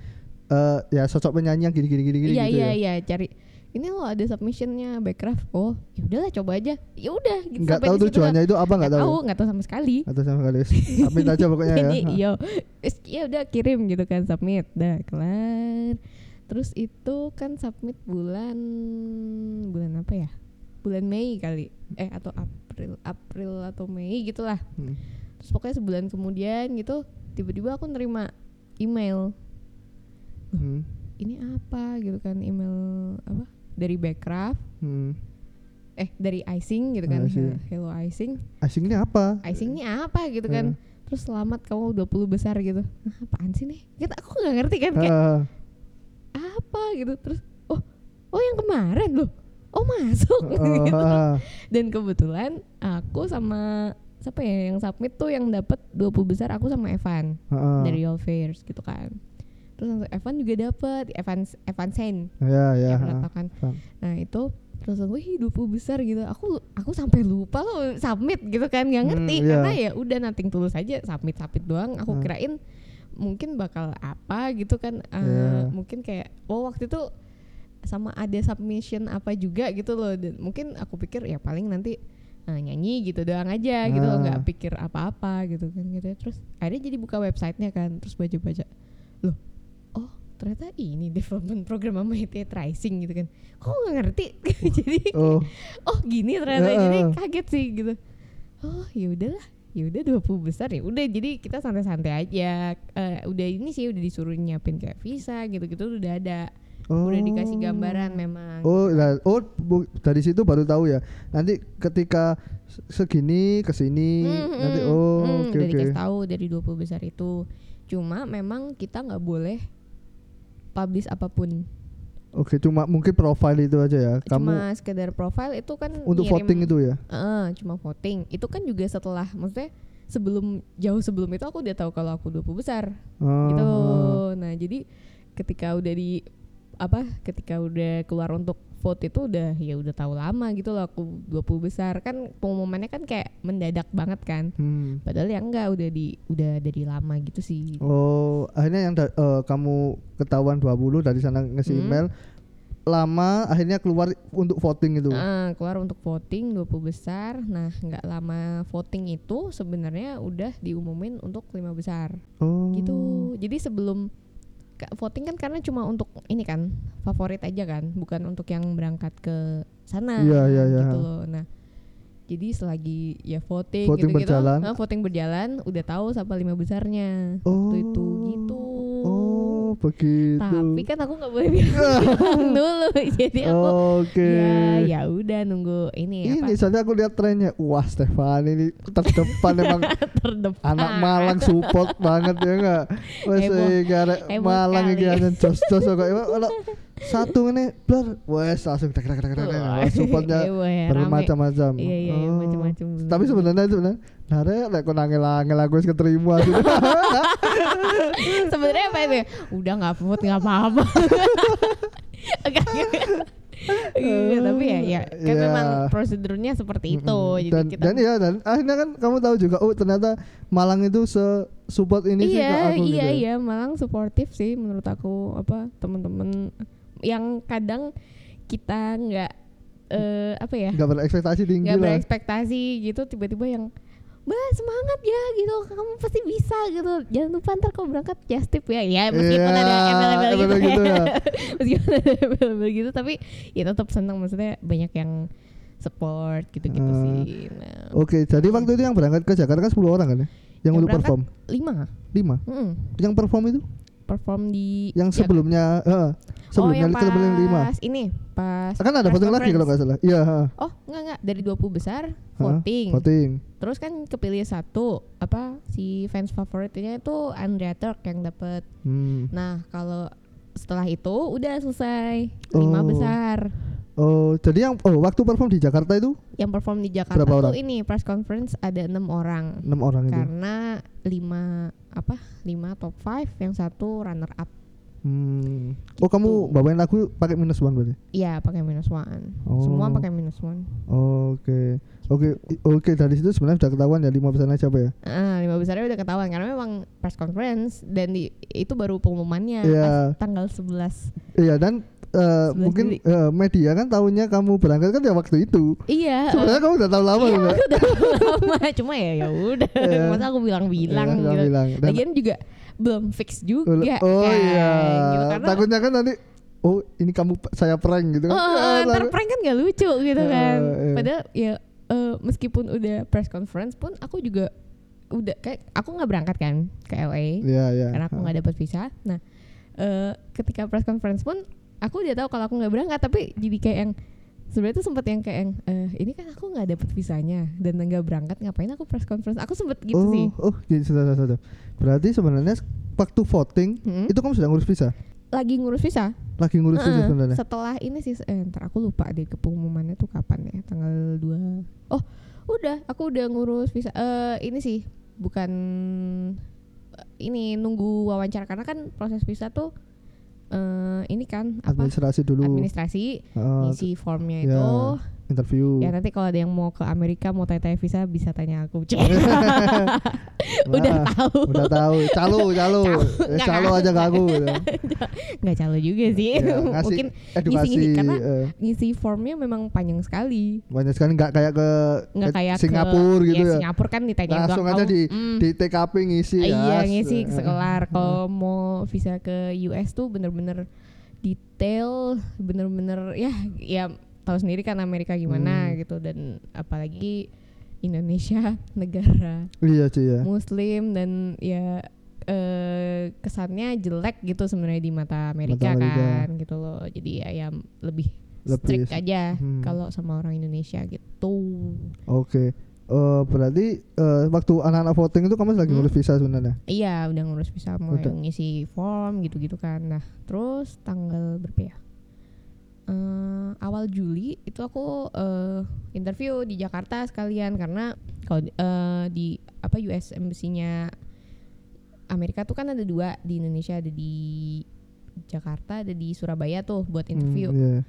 eh ya sosok penyanyi yang gini-gini gini-gini
Iya
gitu
iya
ya?
iya cari. Ini loh ada submissionnya backcraft. Oh, ya udahlah coba aja. Ya udah gitu
Nggak tahu tujuannya itu apa nggak
Nggak
tahu.
tahu, nggak tahu sama sekali.
Atau sama kali submit aja pokoknya ya.
Terus, ya udah kirim gitu kan submit. Dah kelar. Terus itu kan submit bulan bulan apa ya? Bulan Mei kali. Eh atau April, April atau Mei gitulah.
Hmm.
Terus pokoknya sebulan kemudian gitu tiba-tiba aku nerima email
Hmm.
ini apa gitu kan email apa dari Backcraft
Hmm.
eh dari icing gitu kan
Icing.
hello icing
ini apa?
icing ini apa gitu kan
Hmm.
terus selamat kamu 20 besar gitu Hah, apaan sih nih gitu aku nggak ngerti kan kayak
Ah,
apa gitu terus oh oh yang kemarin loh oh masuk
oh,
gitu.
ah.
dan kebetulan aku sama siapa ya yang submit tuh yang dapat 20 besar aku sama Evan
Ah, ah.
dari All Fairs gitu kan terus langsung Evan juga dapat Evan Evan Sen
Ya
ya,
ah.
kan nah itu terus gue "Wih, 20 besar gitu aku aku sampai lupa lo submit gitu kan nggak
Hmm,
ngerti
iya.
karena ya udah nating tulus aja submit submit doang aku
Hmm.
kirain mungkin bakal apa gitu kan eh,
Iya.
mungkin kayak oh waktu itu sama ada submission apa juga gitu loh dan mungkin aku pikir ya paling nanti eh, nyanyi gitu doang aja gitu loh
Ah.
nggak pikir apa-apa gitu kan gitu terus akhirnya jadi buka websitenya kan terus baca-baca loh oh ternyata ini development program sama HT Tracing gitu kan. Kok nggak ngerti? Jadi
Oh,
oh gini ternyata. Jadi kaget sih gitu. Oh ya udahlah. Ya udah 20 besar ya udah. Jadi kita santai-santai aja. Eh, udah ini sih udah disuruh nyiapin kayak visa gitu-gitu udah ada.
Oh.
udah dikasih gambaran memang.
Oh, lah, oh bu- dari situ baru tahu ya. Nanti ketika se- segini ke sini
Hmm,
nanti oh
hmm,
oke
udah dikasih tahu dari 20 besar itu. Cuma memang kita nggak boleh publish apa pun.
Oke, cuma mungkin profile itu aja ya. Kamu
cuma sekedar profile itu kan
untuk
ngirim-
voting itu ya.
Heeh, cuma voting. Itu kan juga setelah maksudnya sebelum jauh sebelum itu aku udah tahu kalau aku 20 besar.
Oh,
gitu. Nah jadi ketika udah di apa ketika udah keluar untuk vote itu udah ya udah tahu lama gitu loh aku 20 besar kan pengumumannya kan kayak mendadak banget kan
Hmm.
padahal ya enggak udah di udah dari lama gitu sih
Oh, akhirnya yang da- eh, kamu ketahuan 20 dari sana ngasih
Hmm.
email lama akhirnya keluar untuk voting itu.
Ah, keluar untuk voting 20 besar nah nggak lama voting itu sebenarnya udah diumumin untuk lima besar
Oh.
gitu jadi sebelum voting kan karena cuma untuk ini kan favorit aja kan bukan untuk yang berangkat ke sana
Iya, iya, iya.
gitu loh nah jadi selagi ya voting,
Voting
gitu-gitu,
berjalan.
ah, voting berjalan udah tahu siapa lima besarnya
Oh.
waktu itu gitu
Oh, begitu.
tapi kan aku nggak boleh bilang dulu jadi aku
Oke.
ya ya udah nunggu ini,
Ini
apa
soalnya aku lihat trennya. Wah, Stefan ini terdepan emang
terdepan
anak Malang support banget ya? Wes iki arek
Heboh
Malang iki jos-jos kok. Satu ini blur, wes langsung tek tek tek.
Wah,
Supportnya
heboh ya,
bermacam-macam.
iya iya iya,
Oh.
macam-macam
Tapi sebenarnya itu benar. Rek lek kon angel-angel aku wis keterima
sebenarnya apa itu ya? udah nggak vote nggak apa-apa. Iya, tapi ya ya kan
Ya.
memang prosedurnya seperti itu jadi
dan,
kita
dan ya dan akhirnya kan kamu tahu juga oh ternyata Malang itu se support ini sih ke
iya
aku
iya
gitu.
iya Malang suportif sih menurut aku apa teman-teman yang kadang kita nggak eh, apa ya
Nggak berekspektasi tinggi
nggak berekspektasi gitu tiba-tiba yang Mbak semangat ya gitu kamu pasti bisa gitu jangan lupa ntar kalau berangkat just tip ya ya meskipun
Iya,
ada embel-embel gitu,
gitu ya.
meskipun ada embel-embel gitu tapi ya tetap senang maksudnya banyak yang support gitu-gitu
Ah.
sih nah,
Oke, jadi waktu itu yang berangkat ke Jakarta kan 10 orang kan ya? Yang,
Yang
untuk
berangkat
perform.
lima
5.
Mm,
Yang perform itu?
Perform di
Yang
Jakarta.
sebelumnya heeh, sebelumnya
oh, yang
yang 5.
pas ini pas
Kan ada voting lagi kalau nggak salah. Iya, heeh.
oh enggak enggak dari 20 besar voting
Voting.
terus kan kepilih satu apa si fans favoritnya itu Andrea Turk yang dapet
Hmm.
nah kalau setelah itu udah selesai lima
Oh.
besar
Oh, jadi yang oh waktu perform di Jakarta itu
yang perform di Jakarta
Berapa
tuh
orang?
ini press conference ada enam orang
6 orang itu.
karena lima apa lima top five yang satu runner up
Hmm. Oh, kamu
Gitu.
bawain lagu pakai minus one berarti?
Iya pakai minus one
Oh.
semua pakai minus one
Oke. Oke, oke dari situ sebenarnya sudah ketahuan ya lima besarnya siapa ya?
Ah, lima besarnya udah ketahuan karena memang press conference dan di, itu baru pengumumannya
Iya.
pas tanggal 11
Iya dan eh,
11
mungkin
Juli.
eh, media kan tahunya kamu berangkat kan ya waktu itu.
Iya.
Sebenarnya kamu udah tahu lama
Iya,
juga.
udah tahu lama cuma ya ya udah
Iya.
masa aku bilang-bilang
Iya, kamu
gitu.
bilang. Dan-
Lagian juga belum fix juga
oh
kan,
iya.
gitu. karena
Takutnya kan nanti oh ini kamu saya prank gitu kan.
oh,
Ah,
ntar prank kan gak lucu gitu
Iya,
kan
iya.
padahal ya eh, meskipun udah press conference pun aku juga udah kayak aku nggak berangkat kan ke LA
Iya, iya.
karena aku nggak dapat visa nah eh, ketika press conference pun aku udah tahu kalau aku nggak berangkat tapi jadi kayak yang sebenarnya tuh sempat yang kayak yang eh, ini kan aku nggak dapet visanya dan nggak berangkat ngapain aku press conference aku sempet gitu
oh,
sih
oh, gitu, sudah, sudah. Berarti sebenarnya waktu voting
Mm-mm.
itu kamu sudah ngurus visa?
lagi ngurus visa
Lagi ngurus
Heeh,
sebenarnya.
setelah ini sih eh, ntar aku lupa deh ke pengumumannya tuh kapan ya tanggal 2 oh udah aku udah ngurus visa eh ini sih bukan eh, ini nunggu wawancara karena kan proses visa tuh eh ini kan apa
Administrasi dulu.
administrasi
Heeh,
ngisi formnya
ya.
itu
interview.
ya nanti kalau ada yang mau ke Amerika mau tanya-tanya visa bisa tanya aku udah tahu
Udah tahu. Calo, calo.
Calo.
Eh, calo aja ke aku. gitu.
nggak calo juga sih
Ya,
mungkin
edukasi
ngisi- karena
eh,
ngisi formnya memang panjang sekali
banyak sekali nggak kayak ke
nggak kayak
Singapura
ke,
gitu ya.
Singapura kan ditanya
Langsung
doang,
aja
kamu,
di
mm,
di TKP ngisi ya.
iya ngisi
eh,
sekelar kalau mau visa ke US tuh bener-bener detail bener-bener ya ya tahu sendiri kan Amerika gimana
Hmm.
gitu dan apalagi Indonesia negara
Iya sih ya.
Muslim dan ya eh, kesannya jelek gitu sebenarnya di mata Amerika,
Mata Amerika.
kan gitu loh jadi ya, ya lebih,
Lebih
strict aja
hmm.
kalau sama orang Indonesia gitu
Oke. Eh, berarti eh, waktu anak-anak voting itu kamu lagi
Hmm.
ngurus visa sebenarnya.
Iya udah ngurus visa mulai
Udah.
ngisi form gitu-gitu kan. Nah terus tanggal berapa ya? Eh, awal Juli itu aku eh, interview di Jakarta sekalian karena kalau di- eh, di apa US Embassy-nya Amerika tuh kan ada dua di Indonesia ada di Jakarta ada di Surabaya tuh buat interview.
Hmm, iya.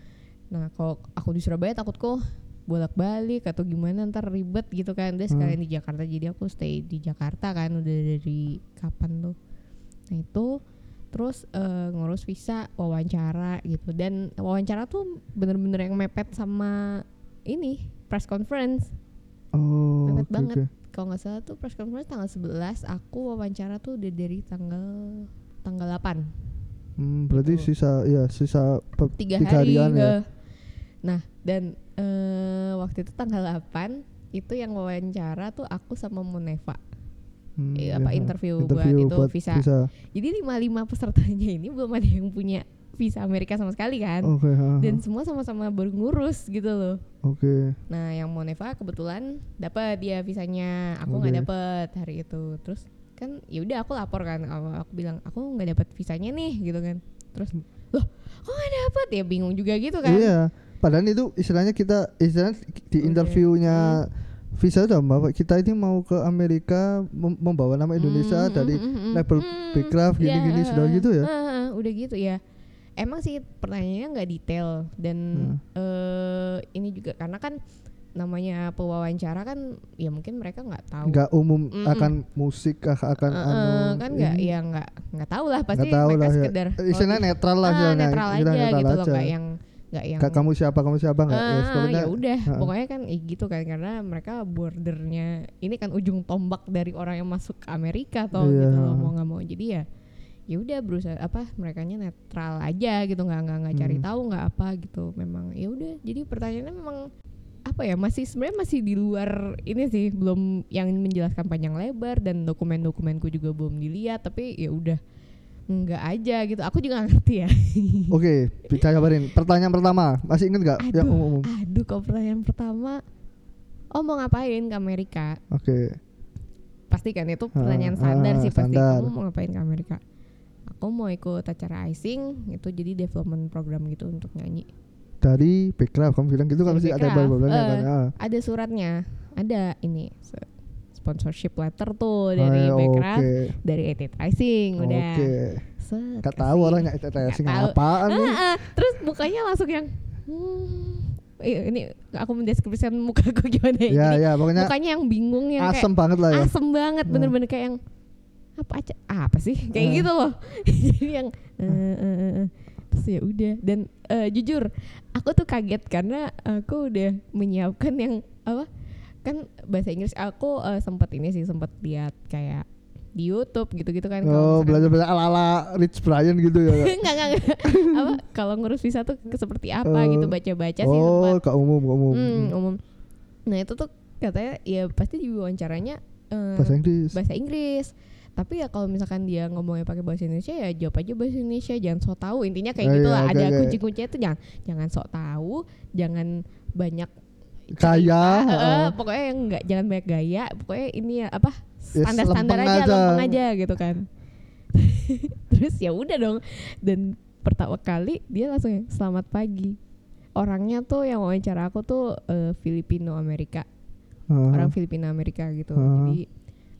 nah kalau aku di Surabaya takut kok bolak balik atau gimana ntar ribet gitu kan udah sekalian di Jakarta jadi aku stay di Jakarta kan udah dari kapan tuh nah itu terus eh, ngurus visa wawancara gitu dan wawancara tuh bener-bener yang mepet sama ini press conference
Oh,
mepet
oke,
banget
oke.
kalau nggak salah tuh press conference tanggal 11 aku wawancara tuh udah dari tanggal tanggal 8
Hmm, berarti
Gitu.
sisa ya sisa
tiga,
tiga
hari
harian ya.
nah dan eh, waktu itu tanggal 8 itu yang wawancara tuh aku sama Moneva
Hmm,
Eh,
ya,
apa
ha.
interview, buat itu visa. jadi lima lima pesertanya ini belum ada yang punya visa Amerika sama sekali kan
ha, ha.
dan semua sama-sama baru ngurus gitu loh
oke.
nah yang Moneva kebetulan dapat dia visanya aku nggak
Oke.
dapet hari itu terus kan ya udah aku lapor kan aku, bilang aku nggak dapet visanya nih gitu kan terus loh kok nggak dapet ya bingung juga gitu kan
Iya. Padahal itu istilahnya kita istilahnya di
Udah.
interviewnya
Hmm.
Visa udah bawa kita ini mau ke Amerika mem- membawa nama Indonesia
Hmm,
dari
hmm, hmm, hmm.
label
Hmm,
Backcraft
iya,
gini-gini sudah
eh,
gitu ya.
eh, eh, udah gitu ya emang sih pertanyaannya nggak detail dan
Hmm.
eh ini juga karena kan namanya pewawancara kan ya mungkin mereka nggak tahu
Nggak umum
Mm-mm.
akan musik kah akan
eh,
anu
kan nggak ya nggak nggak tahu lah pasti
Nggak tahu
mereka
lah ya.
sekedar
Istilahnya netral lah
ah, netral aja
netral
gitu loh
aja.
nggak yang nggak yang
Kak, kamu siapa? Kamu siapa? Nggak ya,
Ah,
pokoknya
ya udah.
Ah.
pokoknya kan eh, gitu kan karena mereka bordernya ini kan ujung tombak dari orang yang masuk ke Amerika atau
Iya.
gitu loh mau nggak mau. Jadi ya ya udah berusaha apa mereka netral aja gitu nggak nggak nggak cari
Hmm.
tahu nggak apa gitu. Memang ya udah. Jadi pertanyaannya memang apa ya masih sebenarnya masih di luar ini sih belum yang menjelaskan panjang lebar dan dokumen-dokumenku juga belum dilihat tapi ya udah nggak aja gitu aku juga ngerti ya
Oke, bisa kabarin. Pertanyaan pertama, masih inget nggak? Yang
Aduh.
umum.
Aduh, kalau pertanyaan pertama, oh mau ngapain ke Amerika?
Oke.
Pasti kan itu pertanyaan
Ah,
standar
ah,
sih pasti.
standar.
Kamu mau ngapain ke Amerika? Aku mau ikut acara icing, itu jadi development program gitu untuk nyanyi.
Dari Backcraft kamu bilang gitu kan masih ada
eh.
kan. Ah.
Ada suratnya, ada ini sponsorship letter tuh dari
Ah,
Backcraft,
Oke.
dari Edit Icing, udah.
Oke.
Set,
Gak tahu orangnya
tahu.
apaan nih.
Ah, ah. Terus mukanya langsung yang, hmm, ini aku mendeskripsikan mukaku gimana ya?
Ya ya pokoknya
mukanya yang bingung yang kayak
asem banget lah ya.
asem banget
Hmm.
bener-bener kayak yang apa aja apa sih kayak
Hmm.
gitu loh jadi yang eh, eh, eh, eh. terus ya udah dan eh, jujur aku tuh kaget karena aku udah menyiapkan yang apa kan bahasa Inggris aku eh, sempat ini sih sempat lihat kayak di YouTube gitu-gitu kan
Oh,
misalkan-
belajar-belajar ala-ala Rich Brian gitu ya. Kak?
enggak, enggak. apa kalau ngurus visa tuh seperti apa
Oh.
gitu baca-baca sih
oh, ke umum, ke umum.
Hmm, umum nah itu tuh katanya ya pasti di wawancaranya eh,
Bahasa Inggris.
bahasa Inggris tapi ya kalau misalkan dia ngomongnya pakai bahasa Indonesia ya jawab aja bahasa Indonesia jangan sok tahu intinya kayak
Oh,
gitu
iya,
lah
oke,
ada
oke.
kunci-kuncinya tuh jangan jangan sok tahu jangan banyak
Kaya.
eh,
heeh.
pokoknya yang nggak jangan banyak gaya pokoknya ini ya apa standar-standar
lempeng
aja,
aja.
lempeng aja gitu kan terus ya udah dong dan pertama kali dia langsung selamat pagi orangnya tuh yang wawancara aku tuh eh, Filipino Amerika
Heeh.
orang Filipina Amerika gitu
Heeh.
jadi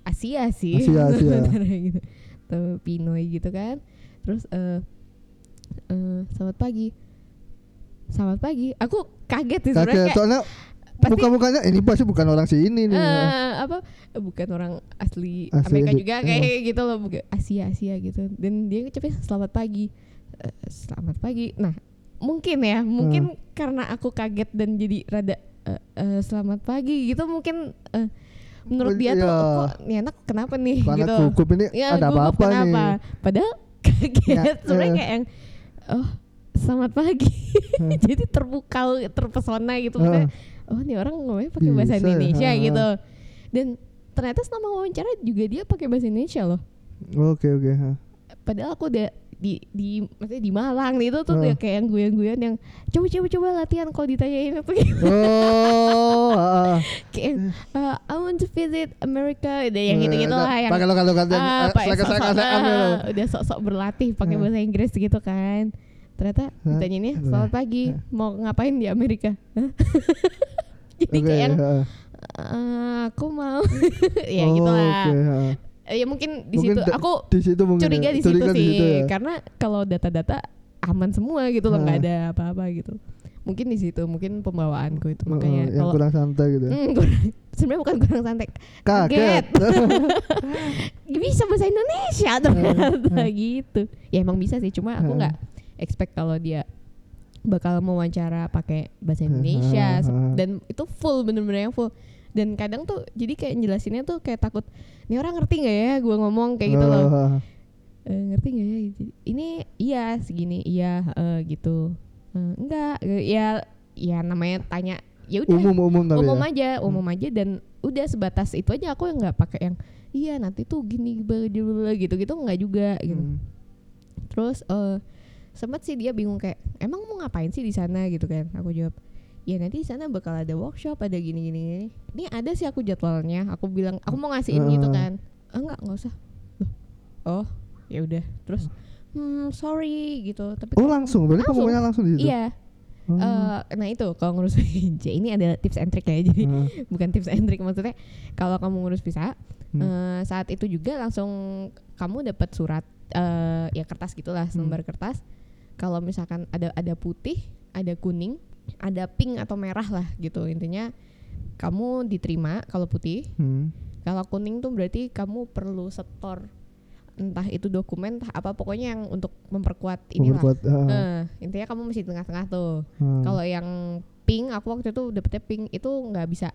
Asia sih
Asia, Asia.
gitu tuh Pinoy gitu kan terus eh eh, selamat pagi selamat pagi aku kaget sih
Kaget,
kayak pasti
muka-mukanya ini pasti bukan orang sini nih.
eh, apa? Eh, bukan orang asli,
Asli
Amerika juga kayak gitu loh bukan Asia Asia gitu. Dan dia ngucapnya selamat pagi. Eh, selamat pagi. Nah mungkin ya mungkin karena aku kaget dan jadi rada eh, eh, selamat pagi gitu mungkin eh, menurut dia tuh
Iya.
"Oh, kok nih anak kenapa nih?
Karena
gitu.
gugup ini?
Ya
ada apa-apa
kenapa?
nih.
padahal kaget.
Ya,
sebenarnya
eh.
kayak yang oh selamat pagi. Jadi terpukau terpesona gitu. Maksudnya, oh nih orang ngomongnya pakai bahasa
Bisa,
Indonesia
ha.
gitu dan ternyata selama wawancara juga dia pakai bahasa Indonesia loh
Oke oke. ha.
padahal aku udah di di maksudnya di Malang itu tuh dia kayak yang guyon-guyon yang coba coba coba latihan kalau ditanyain itu
Oh, ah, ah.
kayak uh, I want to visit America udah yang gitu gitu lah yang
Pakai lokal lokal eh,
pakai
selek-selek
sok-sok,
gitu.
berlatih pakai bahasa Inggris gitu kan ternyata ditanyainnya selamat pagi mau ngapain di Amerika? Jadi
Oke,
kayak yang. "Eh, aku mau. Ya
Oh,
gitu lah
Oke, ha.
Eh, ya mungkin di
Mungkin
situ aku
di situ mungkin
curiga
ya.
di situ
Curiga
sih
ya.
karena kalau data-data aman semua gitu loh nggak ada apa-apa gitu. Mungkin di situ mungkin pembawaanku itu
Oh,
makanya
yang
kalau
kurang santai gitu.
kurang- sebenarnya bukan kurang santai.
Kaget.
bisa bahasa Indonesia ternyata gitu. Ya emang bisa sih cuma aku nggak expect kalau dia bakal mewawancara pakai bahasa Indonesia.
Hmm.
dan itu full bener-bener yang full. Dan kadang tuh jadi kayak jelasinnya tuh kayak takut ini orang ngerti nggak ya gue ngomong? kayak gitu loh.
Oh,
Eh, ngerti nggak ya? Jadi, ini iya segini iya eh, gitu. Eh, enggak. Eh, ya ya namanya tanya ya udah
umum umum tapi
umum
ya.
aja umum aja. Dan udah sebatas itu aja aku yang nggak pakai yang iya nanti tuh gini gitu gitu nggak juga gitu.
Hmm.
terus eh sempet sih dia bingung kayak emang mau ngapain sih di sana? gitu kan. Aku jawab ya nanti di sana bakal ada workshop ada gini gini gini. Ini ada sih aku jadwalnya. Aku bilang aku mau ngasihin gitu
Ah.
kan. "Ah, enggak nggak usah oh ya udah. Terus hmm sorry gitu. Tapi
Oh langsung, berarti pengumumannya langsung di situ.
iya. Eh, nah itu kalau ngurus VJ ini ada tips and trick ya jadi
Ah.
bukan tips and trick maksudnya. Kalau kamu ngurus visa
Hmm.
eh, saat itu juga langsung kamu dapat surat eh, ya kertas gitulah
Hmm.
selembar kertas kalau misalkan ada ada putih ada kuning ada pink atau merah lah gitu intinya kamu diterima kalau putih
Hmm.
kalau kuning tuh berarti kamu perlu setor entah itu dokumen entah apa pokoknya yang untuk memperkuat inilah
Memperkuat, ah,
Eh, intinya kamu mesti tengah-tengah tuh
ah.
kalau yang pink aku waktu itu dapetnya pink itu nggak bisa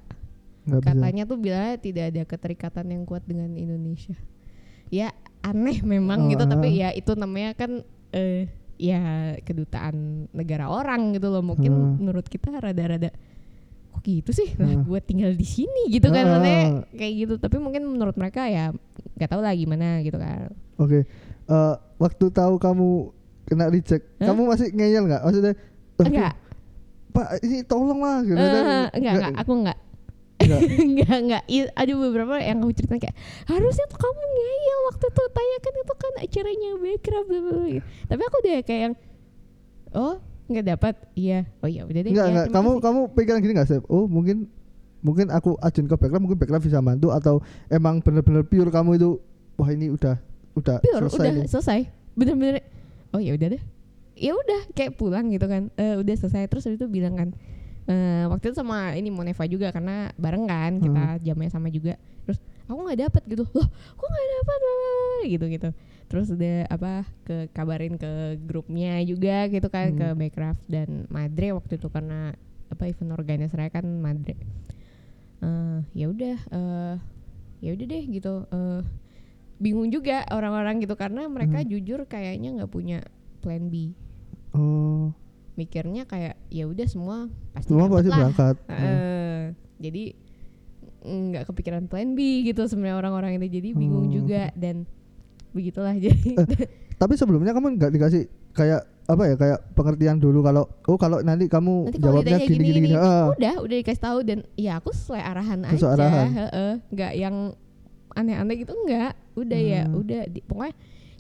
bisa.
katanya tuh bilangnya tidak ada keterikatan yang kuat dengan Indonesia ya aneh memang gitu
Ah.
tapi ya itu namanya kan eh ya kedutaan negara orang gitu loh mungkin
Ah.
menurut kita rada-rada kok gitu sih
Ah.
lah gue tinggal di sini gitu kan maksudnya kayak gitu tapi mungkin menurut mereka ya nggak tahu lah gimana gitu kan
Oke. Eh, waktu tahu kamu kena reject,
Hah?
kamu masih ngeyel nggak? Maksudnya, "Aduh,
enggak
Pak, ini tolong lah. Gitu.
Eh, enggak enggak aku enggak
Enggak.
enggak ada beberapa yang aku ceritain kayak harusnya tuh kamu ngeyel waktu itu tanyakan itu kan acaranya background bla." tapi aku udah kayak yang oh nggak dapat iya oh ya udah deh
Enggak,
ya,
enggak. Kamu
kasih.
kamu pikiran gini nggak, Sep? Oh, mungkin mungkin aku ajuin ke background, mungkin background bisa bantu atau emang bener-bener pure kamu itu wah ini udah udah
pure
selesai
udah
nih.
selesai bener-bener oh ya udah deh ya udah kayak pulang gitu kan Eh, udah selesai terus itu bilang kan eh, waktu itu sama ini Moneva juga karena bareng kan kita
Hmm.
jamnya sama juga. Terus aku nggak dapet gitu. Loh kok nggak dapet? Gitu gitu. Terus udah apa ke kabarin ke grupnya juga gitu kan
Hmm.
ke Backcraft dan Madre waktu itu karena apa event organisernya kan Madre. Eh, ya udah eh, ya udah deh gitu. Eh, bingung juga orang-orang gitu karena mereka
Hmm.
jujur kayaknya nggak punya plan B.
Oh,
mikirnya kayak ya udah semua pasti
semua pasti
lah.
berangkat.
Eh, jadi nggak kepikiran plan B gitu sebenarnya orang-orang itu jadi bingung
Oh.
juga dan begitulah jadi
Tapi sebelumnya kamu nggak dikasih kayak apa ya kayak pengertian dulu kalau oh kalau nanti kamu
nanti
jawabnya
ditanya
gini gini, gini. Ah,
udah udah dikasih tahu dan ya aku sesuai arahan
Sesuai
aja
arahan.
heeh. nggak yang aneh-aneh gitu enggak udah ya
Hmm.
udah di, pokoknya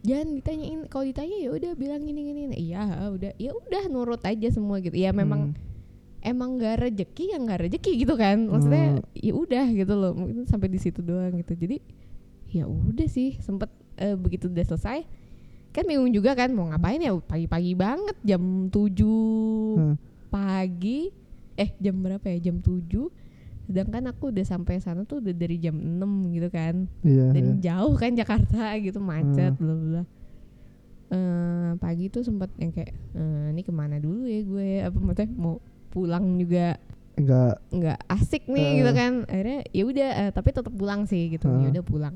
jangan ditanyain kalau ditanya ya udah bilang gini gini iya udah. Ya udah nurut aja semua gitu. Ya memang
Hmm.
emang nggak rezeki yang nggak rezeki gitu kan. Maksudnya
Hmm.
ya udah gitu loh. Mungkin sampai di situ doang gitu. Jadi ya udah sih. Sempet eh, begitu udah selesai kan bingung juga kan mau ngapain ya? Pagi-pagi banget jam 7
Hmm.
pagi. Eh jam berapa ya? Jam 7 sedangkan aku udah sampai sana tuh udah dari jam 6 gitu kan
Iya.
dan
iya.
jauh kan Jakarta gitu macet
Hmm.
bla bla bla. Eh, pagi tuh sempat yang kayak eh, ini ke mana dulu ya gue apa maksudnya mau pulang juga
Enggak.
nggak asik nih
Eh.
gitu kan akhirnya ya udah eh, tapi tetap pulang sih gitu
Eh.
ya udah pulang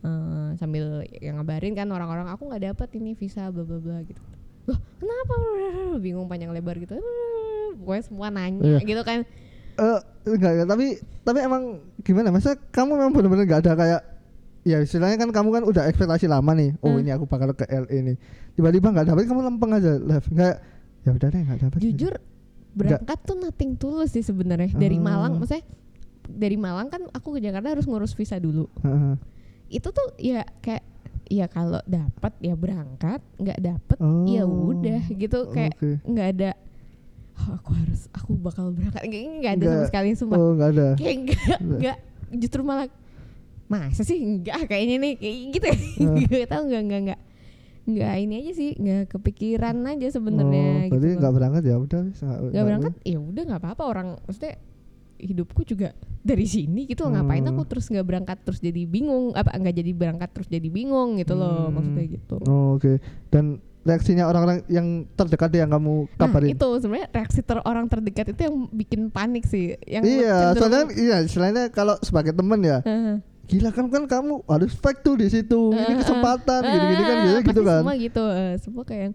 Eh, sambil yang ngabarin kan orang-orang aku nggak dapat ini visa bla bla bla gitu loh kenapa bingung panjang lebar gitu pokoknya semua nanya
Iya.
gitu kan
Eh enggak, enggak, tapi tapi emang gimana? Masa kamu memang benar-benar nggak ada kayak ya istilahnya kan kamu kan udah ekspektasi lama nih. Oh
Hmm.
ini aku bakal ke LA nih. Tiba-tiba nggak dapat kamu lempeng aja live. Enggak ya udah deh nggak dapat.
jujur berangkat tuh nothing tulus sih sebenarnya dari
Oh.
Malang maksudnya dari Malang kan aku ke Jakarta harus ngurus visa dulu
Heeh.
itu tuh ya kayak ya kalau dapat ya berangkat nggak dapet
Oh.
ya udah gitu kayak nggak ada "Oh, aku harus aku bakal berangkat. Nggak ada sama
Nggak.
sekali sumpah.
Oh nggak ada.
kayak nggak nggak. justru malah masa sih? Enggak kayaknya nih kayak gitu. Ya nggak tahu nggak nggak nggak. Nggak ini aja sih nggak kepikiran aja sebenarnya
oh,
gitu
berarti
loh.
nggak berangkat ya? Udah nggak
berangkat? Ya udah nggak apa-apa. Orang maksudnya hidupku juga dari sini gitu loh. Ngapain
Hmm.
aku terus nggak berangkat terus jadi bingung? Apa nggak jadi berangkat terus jadi bingung gitu loh
Hmm.
maksudnya gitu.
Oh, oke. Dan reaksinya orang-orang yang terdekat yang kamu
nah
kabarin.
itu sebenarnya reaksi ter orang terdekat itu yang bikin panik sih yang
iya soalnya iya selainnya kalau sebagai teman ya
Heeh.
gila kan kan kamu harus fake tuh di situ ini
Heeh,
kesempatan
heeh.
gini-gini kan biasanya gitu kan.
semua gitu eh, semua kayak yang,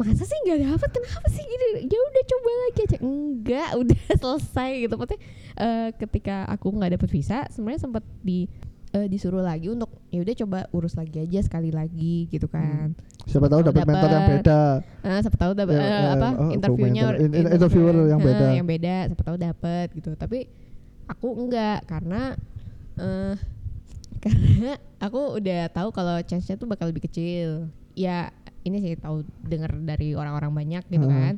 masa sih nggak dapet? Kenapa sih gini? Ya udah coba lagi aja. Enggak udah selesai gitu. Maksudnya eh, ketika aku nggak dapet visa sebenarnya sempat di eh, disuruh lagi untuk ya udah coba urus lagi aja sekali lagi gitu kan.
Siapa tahu dapat mentor yang beda.
Eh, siapa tahu dapat
Ya,
eh, apa
oh,
interviewnya?
In- in-
interview-
interviewer yang beda.
yang beda siapa tahu dapat gitu. Tapi aku enggak karena eh karena aku udah tahu kalau chance-nya tuh bakal lebih kecil. Ya ini sih tahu dengar dari orang-orang banyak gitu
Heeh.
kan.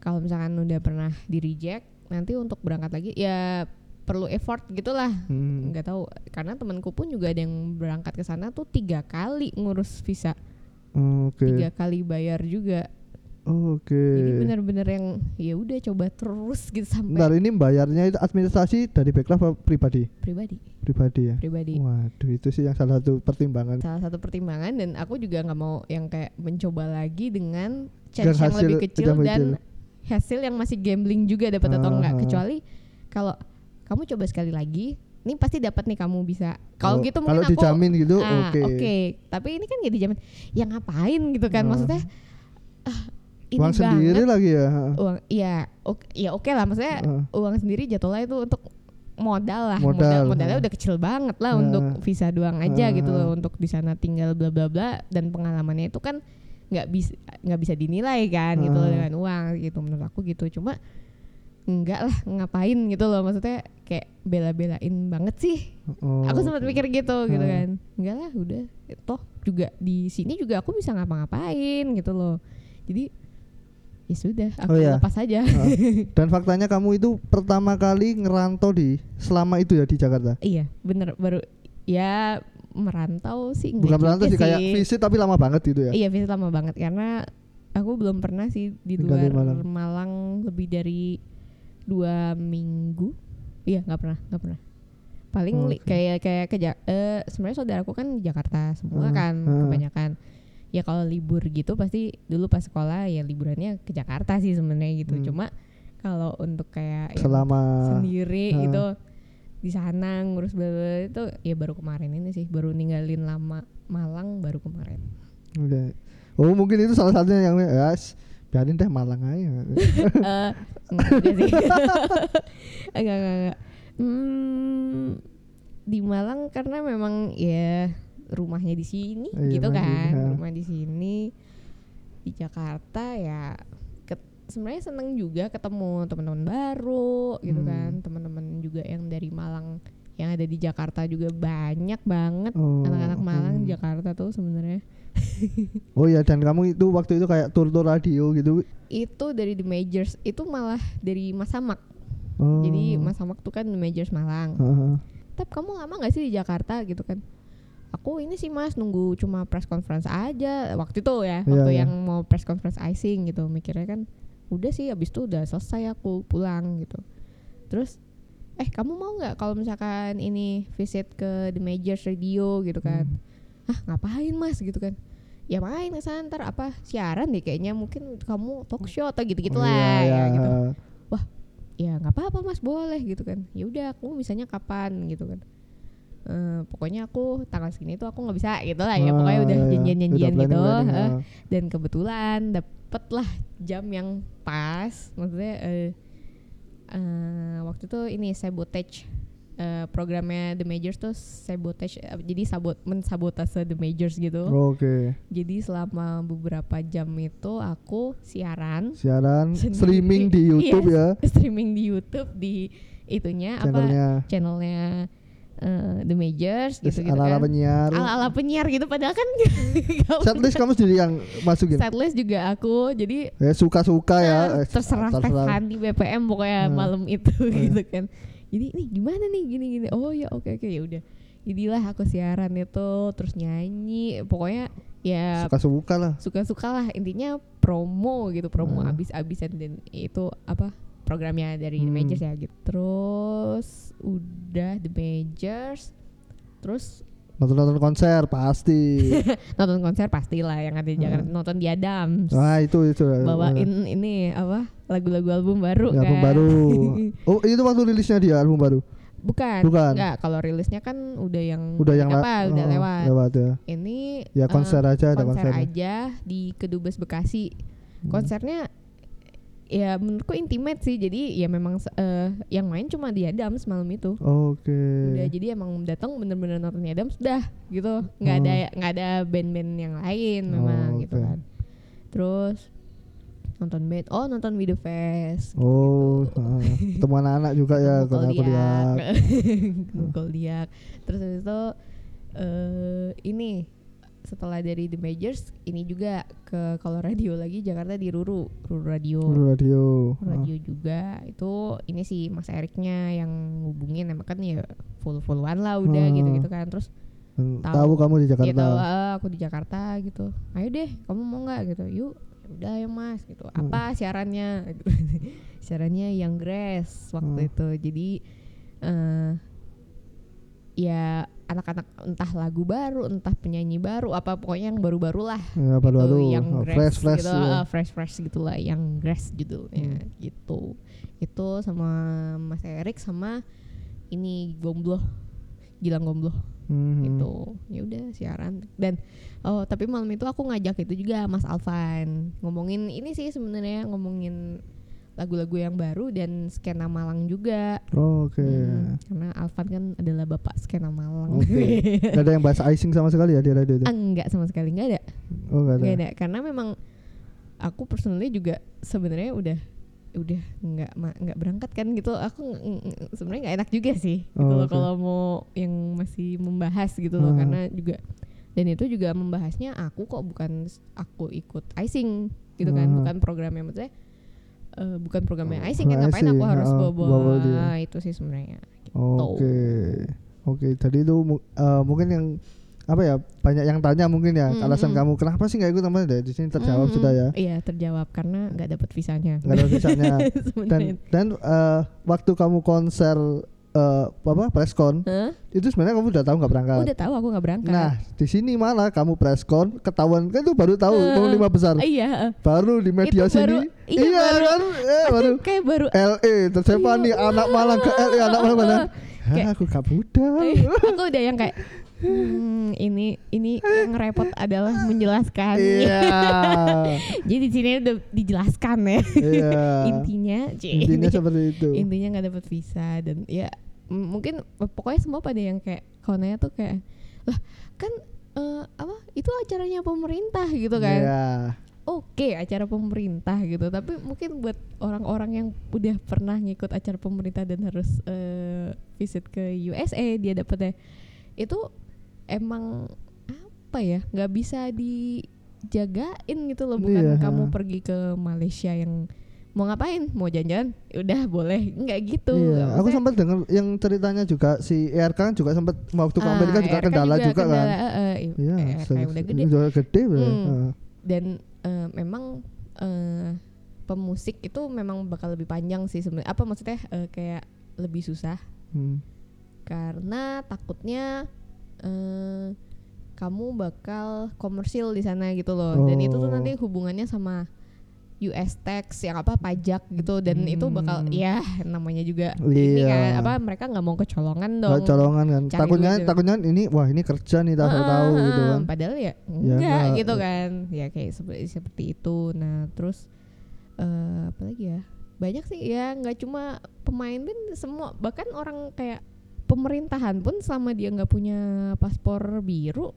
Kalau misalkan udah pernah di reject nanti untuk berangkat lagi ya perlu effort gitulah.
Hmm.
nggak tahu karena temanku pun juga ada yang berangkat ke sana tuh tiga kali ngurus visa.
Oke.
Tiga kali bayar juga.
Oke.
Jadi benar-benar yang ya udah coba terus gitu sampai
Bentar ini bayarnya itu administrasi dari background apa pribadi?
Pribadi.
Pribadi ya?
Pribadi.
Waduh itu sih yang salah satu pertimbangan.
Salah satu pertimbangan dan aku juga nggak mau yang kayak mencoba lagi dengan chance yang lebih kecil dan
kecil.
hasil yang masih gambling juga dapat atau enggak
Ah.
kecuali kalau kamu coba sekali lagi ini pasti dapat nih kamu bisa. Kalau
Oh,
gitu mungkin
kalau
aku
dijamin gitu
ah,
oke.
tapi ini kan gak dijamin ya ngapain gitu kan?
Ah.
maksudnya ah, ini
uang sendiri
banget.
lagi ya?
Uang iya oke ya oke lah. Maksudnya
Ah.
uang sendiri jatuhnya itu untuk modal lah.
Modal,
modal modalnya
ah.
udah kecil banget lah
Ah.
untuk visa doang aja
Ah.
gitu loh. Untuk di sana tinggal bla bla bla. Dan pengalamannya itu kan nggak bisa nggak bisa dinilai kan gitu loh dengan uang gitu. Menurut aku gitu. Cuma enggak lah ngapain gitu loh maksudnya kayak bela-belain banget sih
Oh,
aku sempat
oke.
mikir gitu gitu
Ah.
kan enggak lah udah toh juga di sini juga aku bisa ngapa-ngapain gitu loh jadi ya sudah aku
Oh, iya.
lepas aja
Ah. dan faktanya kamu itu pertama kali ngerantau di selama itu ya di Jakarta
iya bener baru ya merantau sih
bukan merantau sih kayak visit tapi lama banget gitu ya
iya visit lama banget karena aku belum pernah sih di luar
Malang.
Malang. lebih dari dua minggu iya nggak pernah nggak pernah paling
Oh, oke.
kayak kayak ke Ja- eh sebenarnya saudaraku kan di Jakarta semua
Ah,
kan
ah.
kebanyakan ya kalau libur gitu pasti dulu pas sekolah ya liburannya ke Jakarta sih sebenarnya gitu
Hmm.
cuma kalau untuk kayak
selama
sendiri
ah.
gitu di sana ngurus bla itu ya baru kemarin ini sih baru ninggalin lama Malang baru kemarin
Oke. oh mungkin itu salah satunya yang ya biarin deh Malang aja.
Eh, enggak sih. Enggak enggak enggak. Hmm, di Malang karena memang ya rumahnya di sini
Iya,
gitu kan.
ha.
rumah di sini. Di Jakarta ya sebenarnya seneng juga ketemu teman-teman baru gitu
Hmm.
kan. Teman-teman juga yang dari Malang yang ada di Jakarta juga banyak banget.
Oh,
anak-anak Malang di
hmm.
Jakarta tuh sebenarnya
oh ya dan kamu itu waktu itu kayak tur tur radio gitu
itu dari The Majors itu malah dari Mas Samak
oh.
Jadi Mas Samak tuh kan The Majors Malang.
Heeh.
Tapi kamu lama gak sih di Jakarta gitu kan? Aku ini sih Mas nunggu cuma press conference aja waktu itu ya,
Iya,
waktu
iya.
yang mau press conference icing gitu. Mikirnya kan udah sih abis itu udah selesai aku pulang gitu. Terus eh kamu mau nggak kalau misalkan ini visit ke The Majors Radio gitu kan?
Hmm.
Ah ngapain Mas? Gitu kan? Ya main ke sana ntar apa siaran deh kayaknya mungkin kamu talk show atau gitu-gitu
Oh,
lah
iya,
ya gitu ya nggak apa-apa mas boleh gitu kan. Ya udah aku bisanya kapan gitu kan. Eh, pokoknya aku tanggal segini tuh aku nggak bisa gitu lah ya
Ah,
pokoknya udah
iya,
janjian-janjian
Udah
gitu
ah.
dan kebetulan dapet lah jam yang pas maksudnya eh, eh, waktu itu ini sabotage eh, programnya The Majors tuh sabotage eh, jadi sabot mensabotase The Majors gitu
Oke.
jadi selama beberapa jam itu aku siaran
Siaran
Sendiri.
streaming di YouTube
Yes,
ya
streaming di YouTube di itunya apa
channelnya.
channelnya eh, The Majors gitu gitu
ala-ala
kan
penyiar.
ala ala penyiar gitu padahal kan
Setlist kamu sendiri yang masukin.
setlist juga aku jadi
Ya suka-suka ya.
eh,
Eh,
terserah Stefani BPM pokoknya
Hmm.
malam itu
Hmm.
gitu kan jadi nih gimana nih? Gini gini. Oh ya oke oke. Ya udah. Jadilah aku siaran itu terus nyanyi. Pokoknya ya
suka-suka lah
suka-suka lah intinya promo gitu promo
Ah.
abis-abisan dan itu apa programnya dari The
Hmm.
Majors ya gitu. Terus udah The Majors. Terus
nonton-nonton konser pasti.
Nonton konser pastilah yang ada di Jakarta. Nonton di Adams.
Wah itu itu.
Bawain ini apa lagu-lagu album baru
Ya,
kan.
album baru. Oh itu waktu rilisnya dia album baru?
Bukan.
Bukan.
enggak kalau rilisnya kan udah yang
udah yang
apa udah
oh,
lewat.
lewat ya.
Ini
ya konser aja ada
konser
konser
aja di Kedubes Bekasi.
Hmm.
konsernya ya menurutku intimate sih. Jadi ya memang eh, yang main cuma di Adams malam itu.
Oke.
Udah jadi emang datang bener-bener nonton di Adams udah gitu. Nggak ada nggak ada band-band yang lain memang
Oh,
gitu kan. Terus nonton band oh nonton Video Fest
oh
gitu.
ah, ketemu anak-anak juga ya kalau aku lihat.
Diak. terus habis itu eh ini setelah dari The Majors ini juga ke kalau radio lagi Jakarta di Ruru. Ruru Radio.
Dulu radio. Ah,
radio juga. Itu ini sih Mas Eriknya yang ngubungin emang kan ya full fullan lah udah
Ah.
gitu gitu kan. Terus tahu.
tahu kamu di Jakarta.
Tahu "Ah, aku di Jakarta gitu. Ayo deh kamu mau nggak? Gitu. Yuk "Ya udah ya mas. Gitu.
Hmm.
apa siarannya? Gitu. siarannya yang grass waktu
Hmm.
itu. Jadi eh ya anak-anak entah lagu baru entah penyanyi baru apa pokoknya yang baru-baru lah.
Ya baru-baru
gitu, yang
Oh,
grass
fresh fresh
gitu,
ya.
fresh fresh gitulah yang grass judulnya
Hmm.
gitu. Itu sama Mas Erik sama ini Gombloh Gilang Gombloh.
Mhm.
gitu. Ya udah siaran. Dan oh tapi malam itu aku ngajak itu juga Mas Alvan. Ngomongin ini sih sebenarnya ngomongin lagu-lagu yang baru dan skena Malang juga.
Oh, oke.
Hmm, karena Alvan kan adalah bapak skena Malang.
Oke. Gak ada yang bahasa icing sama sekali ya di radio itu?
Enggak sama sekali enggak ada.
Oh gak ada.
Nggak ada karena memang aku personally juga sebenarnya udah udah nggak nggak berangkat kan gitu. Aku sebenarnya nggak enak juga sih gitu
Oh,
loh
oke.
kalau mau yang masih membahas gitu loh.
Ah.
karena juga dan itu juga membahasnya aku kok bukan aku ikut icing gitu kan
Ah.
bukan programnya. Maksudnya eh, bukan programnya
Oh,
icing kan
bukan
ngapain aku
icing,
harus
ah,
bawa
bawa
bawa
dia.
itu sih sebenarnya gitu.
Oke, oke. Tadi itu eh, mungkin yang apa ya banyak yang tanya mungkin ya
Mm,
alasan
mm.
kamu kenapa sih nggak ikut teman di sini terjawab
Mm,
sudah ya
iya terjawab karena nggak dapat visanya
nggak ada visanya dan dan eh, waktu kamu konser eh, apa preskon
Hah?
itu sebenarnya kamu udah tahu nggak berangkat?
Udah tahu aku nggak berangkat.
Nah di sini malah kamu preskon ketahuan kan itu baru tahu kamu lima besar.
Iya
baru di media
Itu
sini.
baru- iya, baru-
kan? Eh, baru
kayak baru
LA tersiapa
Iya,
nih anak Malang ke LA anak Malang mana?
Kayak-
aku gak budal
Eh, aku udah yang kayak hmm, ini ini yang repot adalah menjelaskan.
Iya.
Jadi di sini udah dijelaskan ya.
Iya.
Intinya
intinya seperti itu.
Intinya nggak dapat visa dan ya mungkin pokoknya semua pada yang kayak kalau nanya tuh kayak lah kan eh, apa itu acaranya pemerintah gitu kan
Iya.
oke acara pemerintah gitu tapi mungkin buat orang-orang yang udah pernah ngikut acara pemerintah dan harus eh, visit ke USA dia dapetnya itu emang apa ya nggak bisa dijagain gitu loh bukan
Iya.
kamu pergi ke Malaysia yang mau ngapain mau jalan-jalan Ya udah boleh nggak gitu
Iya, aku
Maksudnya,
sempat dengar yang ceritanya juga si ERK kan juga sempat waktu ke
ah,
Amerika juga
RK
kendala juga,
kendala,
kan.
eh,
Iya,
RK
se-
yang udah gede
Udah gede.
Hmm.
Heeh.
dan eh, memang eh, pemusik itu memang bakal lebih panjang sih sebenarnya apa maksudnya eh, kayak lebih susah
Hmm.
karena takutnya eh, kamu bakal komersil di sana gitu loh dan itu tuh
Oh.
nanti hubungannya sama US tax yang apa pajak gitu dan itu bakal
Hmm.
ya namanya juga ini
Iya.
kan apa mereka nggak mau kecolongan dong
Nggak colongan kan.
Cari
Takutnya
duit.
takutnya ini wah ini kerja nih tahu
Heeh,
tahu gitu kan.
Padahal ya enggak
enggak.
gitu kan. Ya kayak seperti seperti itu. Nah, terus eh apa lagi ya? Banyak sih ya, nggak cuma pemain pun semua bahkan orang kayak pemerintahan pun selama dia nggak punya paspor biru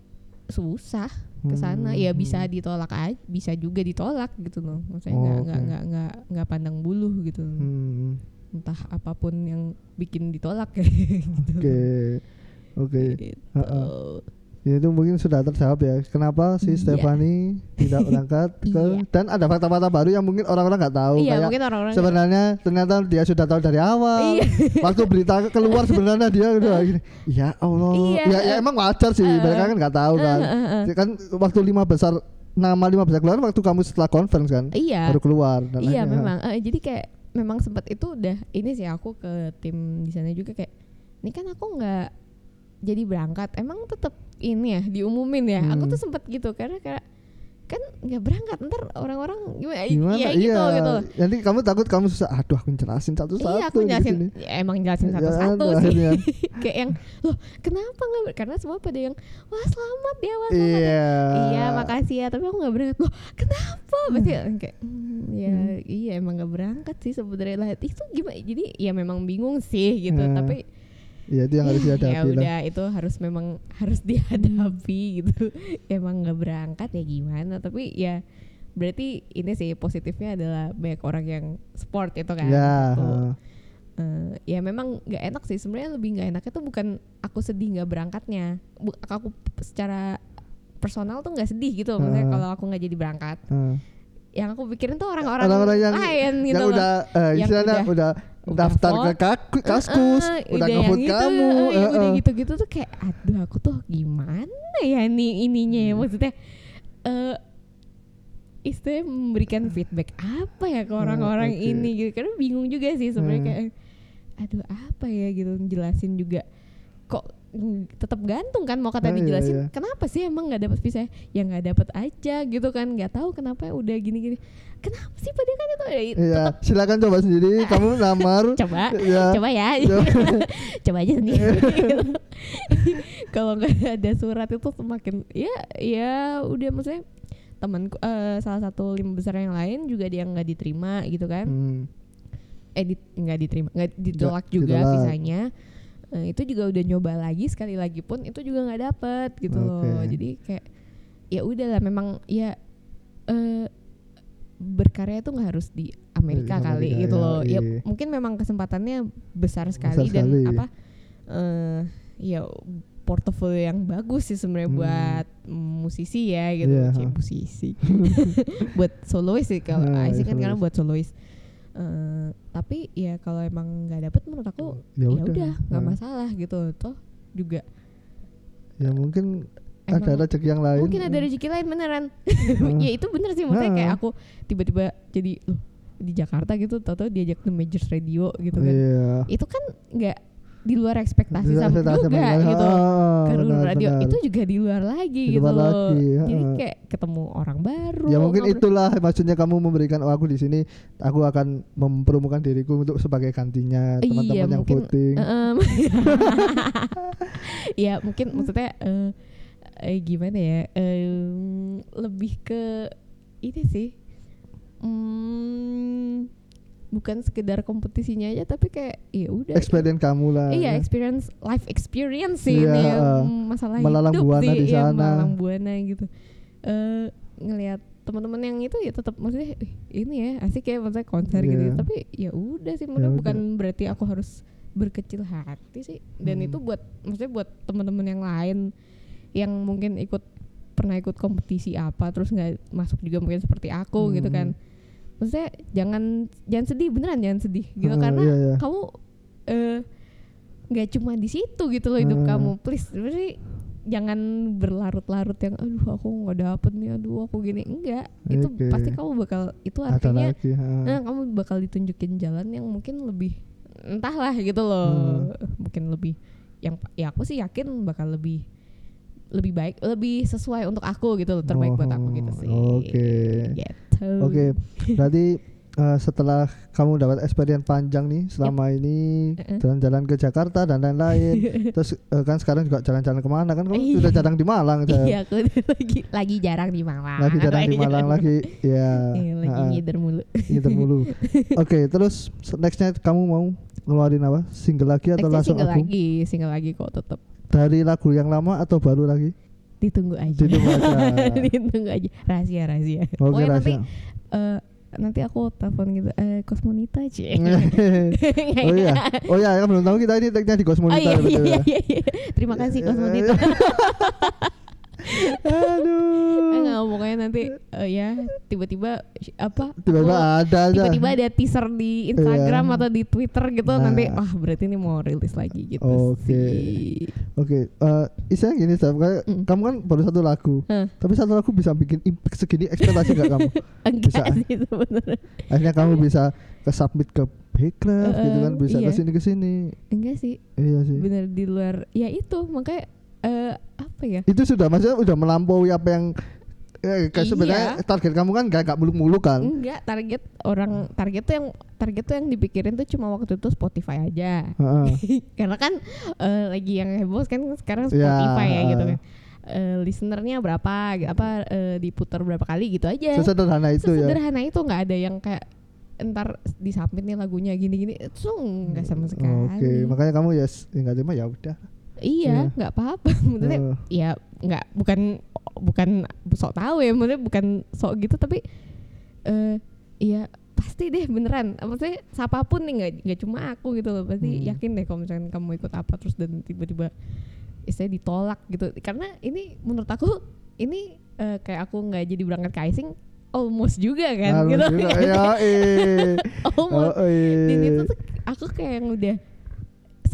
susah ke sana.
Hmm,
Ya bisa
hmm.
ditolak aja, bisa juga ditolak gitu loh. Maksudnya nggak
Oh,
nggak
oke.
nggak nggak nggak pandang buluh gitu.
Hmm.
Entah apa pun yang bikin ditolak kayak gitu.
Oke. Oke.
Gitu.
Heeh. Ya, itu mungkin sudah terjawab ya. Kenapa si
Iya.
Stefani tidak berangkat ke
Iya.
dan ada fakta-fakta baru yang mungkin orang-orang nggak tahu
iya
kayak
mungkin orang-orang
sebenarnya ternyata dia sudah tahu dari awal.
Iya.
Waktu berita keluar sebenarnya dia udah gini. Ya Allah.
Iya.
Ya, ya emang wajar sih.
Eh,
mereka kan nggak tahu kan.
Eh, eh, eh.
Kan waktu lima besar nama lima besar keluar waktu kamu setelah conference kan
iya
baru keluar. dan
iya
akhirnya-
memang Eh, jadi kayak memang sempat itu udah ini sih aku ke tim di sana juga kayak ini kan aku nggak jadi berangkat emang tetap ini ya diumumin ya aku
Hmm.
tuh sempat gitu karena kayak kan nggak berangkat ntar orang-orang gimana,
Gimana?
ya
iya.
gitu gitu
Nanti kamu takut kamu susah. Aduh, aku jelasin satu-satu.
iya aku jelasin ya, emang jelasin
Ya,
satu-satu sih
akhirnya.
kayak yang loh kenapa nggak ber-" karena semua pada yang wah selamat ya wah selamat ya."
Iya.
iya makasih ya tapi aku nggak berangkat loh kenapa pasti kayak "Hmm, ya
Hmm.
iya emang nggak berangkat sih sebenarnya lah itu gimana jadi ya memang bingung sih gitu
Nah,
tapi
Iya itu yang harus
ya
dihadapi lah.
udah itu harus memang harus dihadapi gitu emang nggak berangkat ya gimana tapi ya berarti ini sih positifnya adalah banyak orang yang sport itu kan
Ya.
Eh, ya memang nggak enak sih sebenarnya lebih nggak enaknya tuh bukan aku sedih nggak berangkatnya Bu- aku secara personal tuh nggak sedih gitu maksudnya
Heeh.
kalau aku nggak jadi berangkat
Heeh.
Yang aku pikirin tuh orang-orang
Orang-orang yang
lain gitu
yang
loh.
udah eh,
Yang
istilahnya
udah-
udah,
udah
daftar ke kaku- kaskus,
Eh,
udah
yang
ngevote
itu,
kamu.
eh, yang
eh,
udah
eh.
gitu-gitu tuh kayak aduh aku tuh gimana ya nih ininya ya
Hmm.
maksudnya eh istilahnya memberikan feedback apa ya ke orang-orang
oke.
ini gitu karena bingung juga sih sebenarnya
Hmm.
kayak aduh apa ya gitu jelasin juga kok tetap gantung kan mau kata
iya,
dijelasin
iya.
kenapa sih emang nggak dapat visa ya nggak dapat aja gitu kan nggak tahu kenapa udah gini-gini kenapa sih padahal kan itu ya,
Iya,
tetap
silakan coba sendiri. Kamu lamar.
coba
ya.
coba ya
Coba.
coba aja sendiri kalau nggak ada surat itu semakin ya ya udah maksudnya temanku eh, salah satu lima besar yang lain juga dia nggak diterima gitu kan
Hmm.
eh di- nggak diterima nggak ditolak juga
ditolak.
visanya Eh, itu juga udah nyoba lagi sekali lagi pun itu juga nggak dapet gitu loh
Oke.
jadi kayak ya udahlah memang ya eh berkarya itu nggak harus di Amerika
Di
kali
Amerika,
gitu
ya,
loh ya
iya.
mungkin memang kesempatannya besar sekali dan
sekali.
apa eh ya portofolio yang bagus sih sebenarnya
Hmm.
buat musisi ya gitu. Cie, musisi buat solois sih kalau
Nah,
kan karena buat solois Eh, tapi ya kalau emang nggak dapet menurut aku
Ya
ya
udah.
nggak
Nah.
masalah gitu toh juga
Ya mungkin
emang
ada rezeki yang lain.
mungkin ada rezeki lain beneran
Hmm.
ya itu bener sih maksudnya kayak
Nah.
aku tiba-tiba jadi loh di Jakarta gitu tau-tau diajak ke Majors Radio gitu kan
Iya.
itu kan nggak di luar ekspektasi
Tidak
sama
ekspektasi
juga
sama-
gitu
Ah,
ke
benar,
radio
benar.
itu juga di luar lagi
Di
gitu
luar
loh
lagi,
jadi
heeh.
kayak ketemu orang baru
Ya mungkin
ngobrol-
itulah maksudnya kamu memberikan oh aku di sini aku akan mempromokan diriku untuk sebagai gantinya
Iya,
teman-teman yang
mungkin,
voting.
Em, ya mungkin maksudnya eh, eh, gimana ya em, lebih ke ini sih mm, bukan sekedar kompetisinya aja tapi kayak ya udah
Experience kamu lah.
iya
ya.
experience life experience sih
Iya,
ini ya, mm, masalah
Melalang
hidup
buana
sih
di
iya,
sana.
melalang buana gitu eh ngelihat teman-teman yang itu ya tetap maksudnya "Ih, ini ya asik ya maksudnya konser gitu
Iya.
tapi ya udah sih
Ya udah.
bukan berarti aku harus berkecil hati sih dan
Hmm.
itu buat maksudnya buat teman-teman yang lain yang mungkin ikut pernah ikut kompetisi apa terus nggak masuk juga mungkin seperti aku gitu
Hmm.
kan maksudnya jangan jangan sedih beneran jangan sedih gitu
Ah,
karena
iya, iya.
kamu eh, nggak cuma di situ gitu loh hidup
Ah.
kamu please berarti jangan berlarut-larut yang aduh aku nggak dapet nih aduh aku gini enggak itu
Oke.
pasti kamu bakal itu artinya
lagi. ha.
nah, kamu bakal ditunjukin jalan yang mungkin lebih entahlah gitu loh
Hmm.
mungkin lebih yang ya aku sih yakin bakal lebih lebih baik lebih sesuai untuk aku gitu loh terbaik buat aku gitu sih
Oh, oke.
gitu
Oke, berarti eh, setelah kamu dapat experience panjang nih selama ini
Eh-eh.
jalan-jalan ke Jakarta dan lain-lain, terus eh, kan sekarang juga jalan-jalan ke mana kan? Kamu
Iya.
sudah jarang di Malang, saya.
iya aku lagi lagi jarang di Malang
lagi jarang di Malang lagi, ya.
Iya, lagi
ha-ha,
ngider mulu
ngider mulu. Oke, terus nextnya kamu mau ngeluarin apa? Single lagi atau
Nextnya
langsung
single
album?
lagi single lagi kok tetap
Dari lagu yang lama atau baru lagi?
ditunggu aja
Ditunggu aja.
ditunggu aja rahasia rahasia
Oke,
Pokoknya nanti
rahasia.
eh, nanti aku telepon gitu eh kosmonita aja
oh iya, oh iya, kan belum tahu kita ini tagnya di
Oh
Cosmonita
iya, iya,
ya.
iya, iya. Terima kasih Kosmonita.
Aduh.
Eh, nggak pokoknya nanti eh, ya tiba-tiba apa
Tiba-tiba
aku-
ada aja.
tiba-tiba ada teaser di Instagram
Iya.
atau di Twitter gitu
Nah.
nanti wah berarti ini mau rilis lagi gitu
Oke.
sih.
Oke, eh istilahnya gini, Steph, kayak
Mm.
kamu kan baru satu lagu,
Hah.
tapi satu lagu bisa bikin impact segini ekspektasi gak kamu?
Enggak
Bisa.
sih sebenarnya.
Akhirnya kamu bisa ke submit ke Backcraft
Eh,
gitu kan, bisa
iya.
ke sini ke sini.
Enggak sih,
Iya sih.
bener di luar ya itu makanya eh, apa ya?
Itu sudah maksudnya udah melampaui apa yang eh, kayak
Iya.
sebenarnya target kamu kan gak, gak muluk-muluk kan?
Enggak, target orang target tuh yang target tuh yang dipikirin tuh cuma waktu itu Spotify aja.
Heeh.
Karena kan eh, lagi yang heboh kan sekarang
Ya.
Spotify ya gitu kan. Eh, listenernya berapa apa eh, diputar berapa kali gitu aja.
Sesederhana itu ya.
Sesederhana itu nggak ada yang kayak entar disubmit nih lagunya gini-gini itu nggak sama sekali.
Oke, makanya kamu ya s- ya nggak terima ya udah. Iya.
Iya, nggak apa-apa. Maksudnya
Eh,
ya nggak bukan bukan sok tahu ya, maksudnya bukan sok gitu tapi eh iya pasti deh beneran. Maksudnya siapa pun nih nggak nggak cuma aku gitu loh, pasti
Hmm.
yakin deh kalau misalkan kamu ikut apa terus dan tiba-tiba istilahnya ditolak gitu. Karena ini menurut aku ini eh, kayak aku nggak jadi berangkat ke icing almost juga kan
halus
gitu.
juga. Ya,
almost
Oh,
dan itu tuh aku kayak yang udah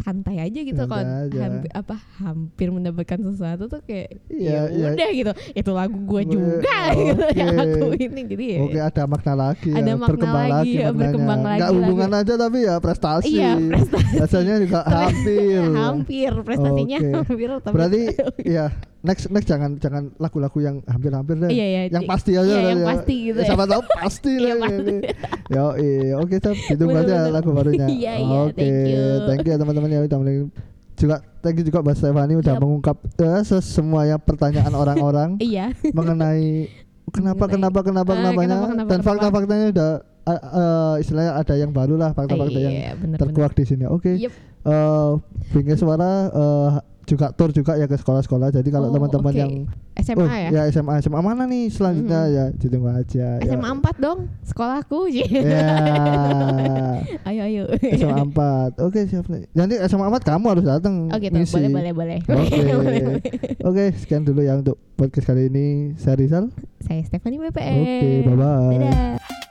santai aja gitu kalau hampir, apa hampir mendapatkan sesuatu tuh kayak
Iya,
ya
iya.
udah gitu itu lagu gua
Gue-
juga gitu yang aku ini jadi ya
Oke ada makna lagi
Ada
ya,
makna
berkembang
lagi,
lagi,
ya,
maknanya.
berkembang lagi,
Nggak hubungan aja tapi ya prestasi.
Iya, prestasi.
Rasanya juga hampir.
hampir prestasinya
Oke.
hampir tapi
Berarti ya next next jangan jangan lagu-lagu yang hampir-hampir deh.
Iya, iya,
yang pasti aja.
iya, yang
ya.
pasti gitu ya.
Siapa tahu pasti
Iya,
lah. Yo, iya, oke ditunggu aja
Bener-bener.
lagu barunya.
Iya, iya,
Oke,
thank you.
thank you ya teman-teman yang udah mulai juga thank you juga Mbak Stefani udah
Yap.
mengungkap eh, semuanya pertanyaan orang-orang
iya
mengenai kenapa kenapa kenapa
Ah,
kenapanya
kenapa, kenapa,
dan fakta-faktanya udah uh, uh, istilahnya ada yang baru lah fakta-fakta yang
iya, bener,
terkuak di sini. Oke.
Yep.
Eh, Bingkai Suara eh, juga tour juga ya ke sekolah-sekolah. Jadi kalau
Oh,
teman-teman
oke.
yang
SMA
oh,
ya
SMA SMA mana nih selanjutnya
Mm-mm.
ya ditunggu aja.
SMA
ya.
4 dong sekolahku
Ya,
ayo ayo
SMA 4. Oke, siap nih. Nanti SMA 4 kamu harus datang
Oke
ngisi.
boleh boleh boleh
Oke.
Boleh.
Oke, sekian dulu ya untuk podcast kali ini. Saya Rizal.
Saya Stephanie BPM.
Oke, bye-bye.
Dadah.
Tak ini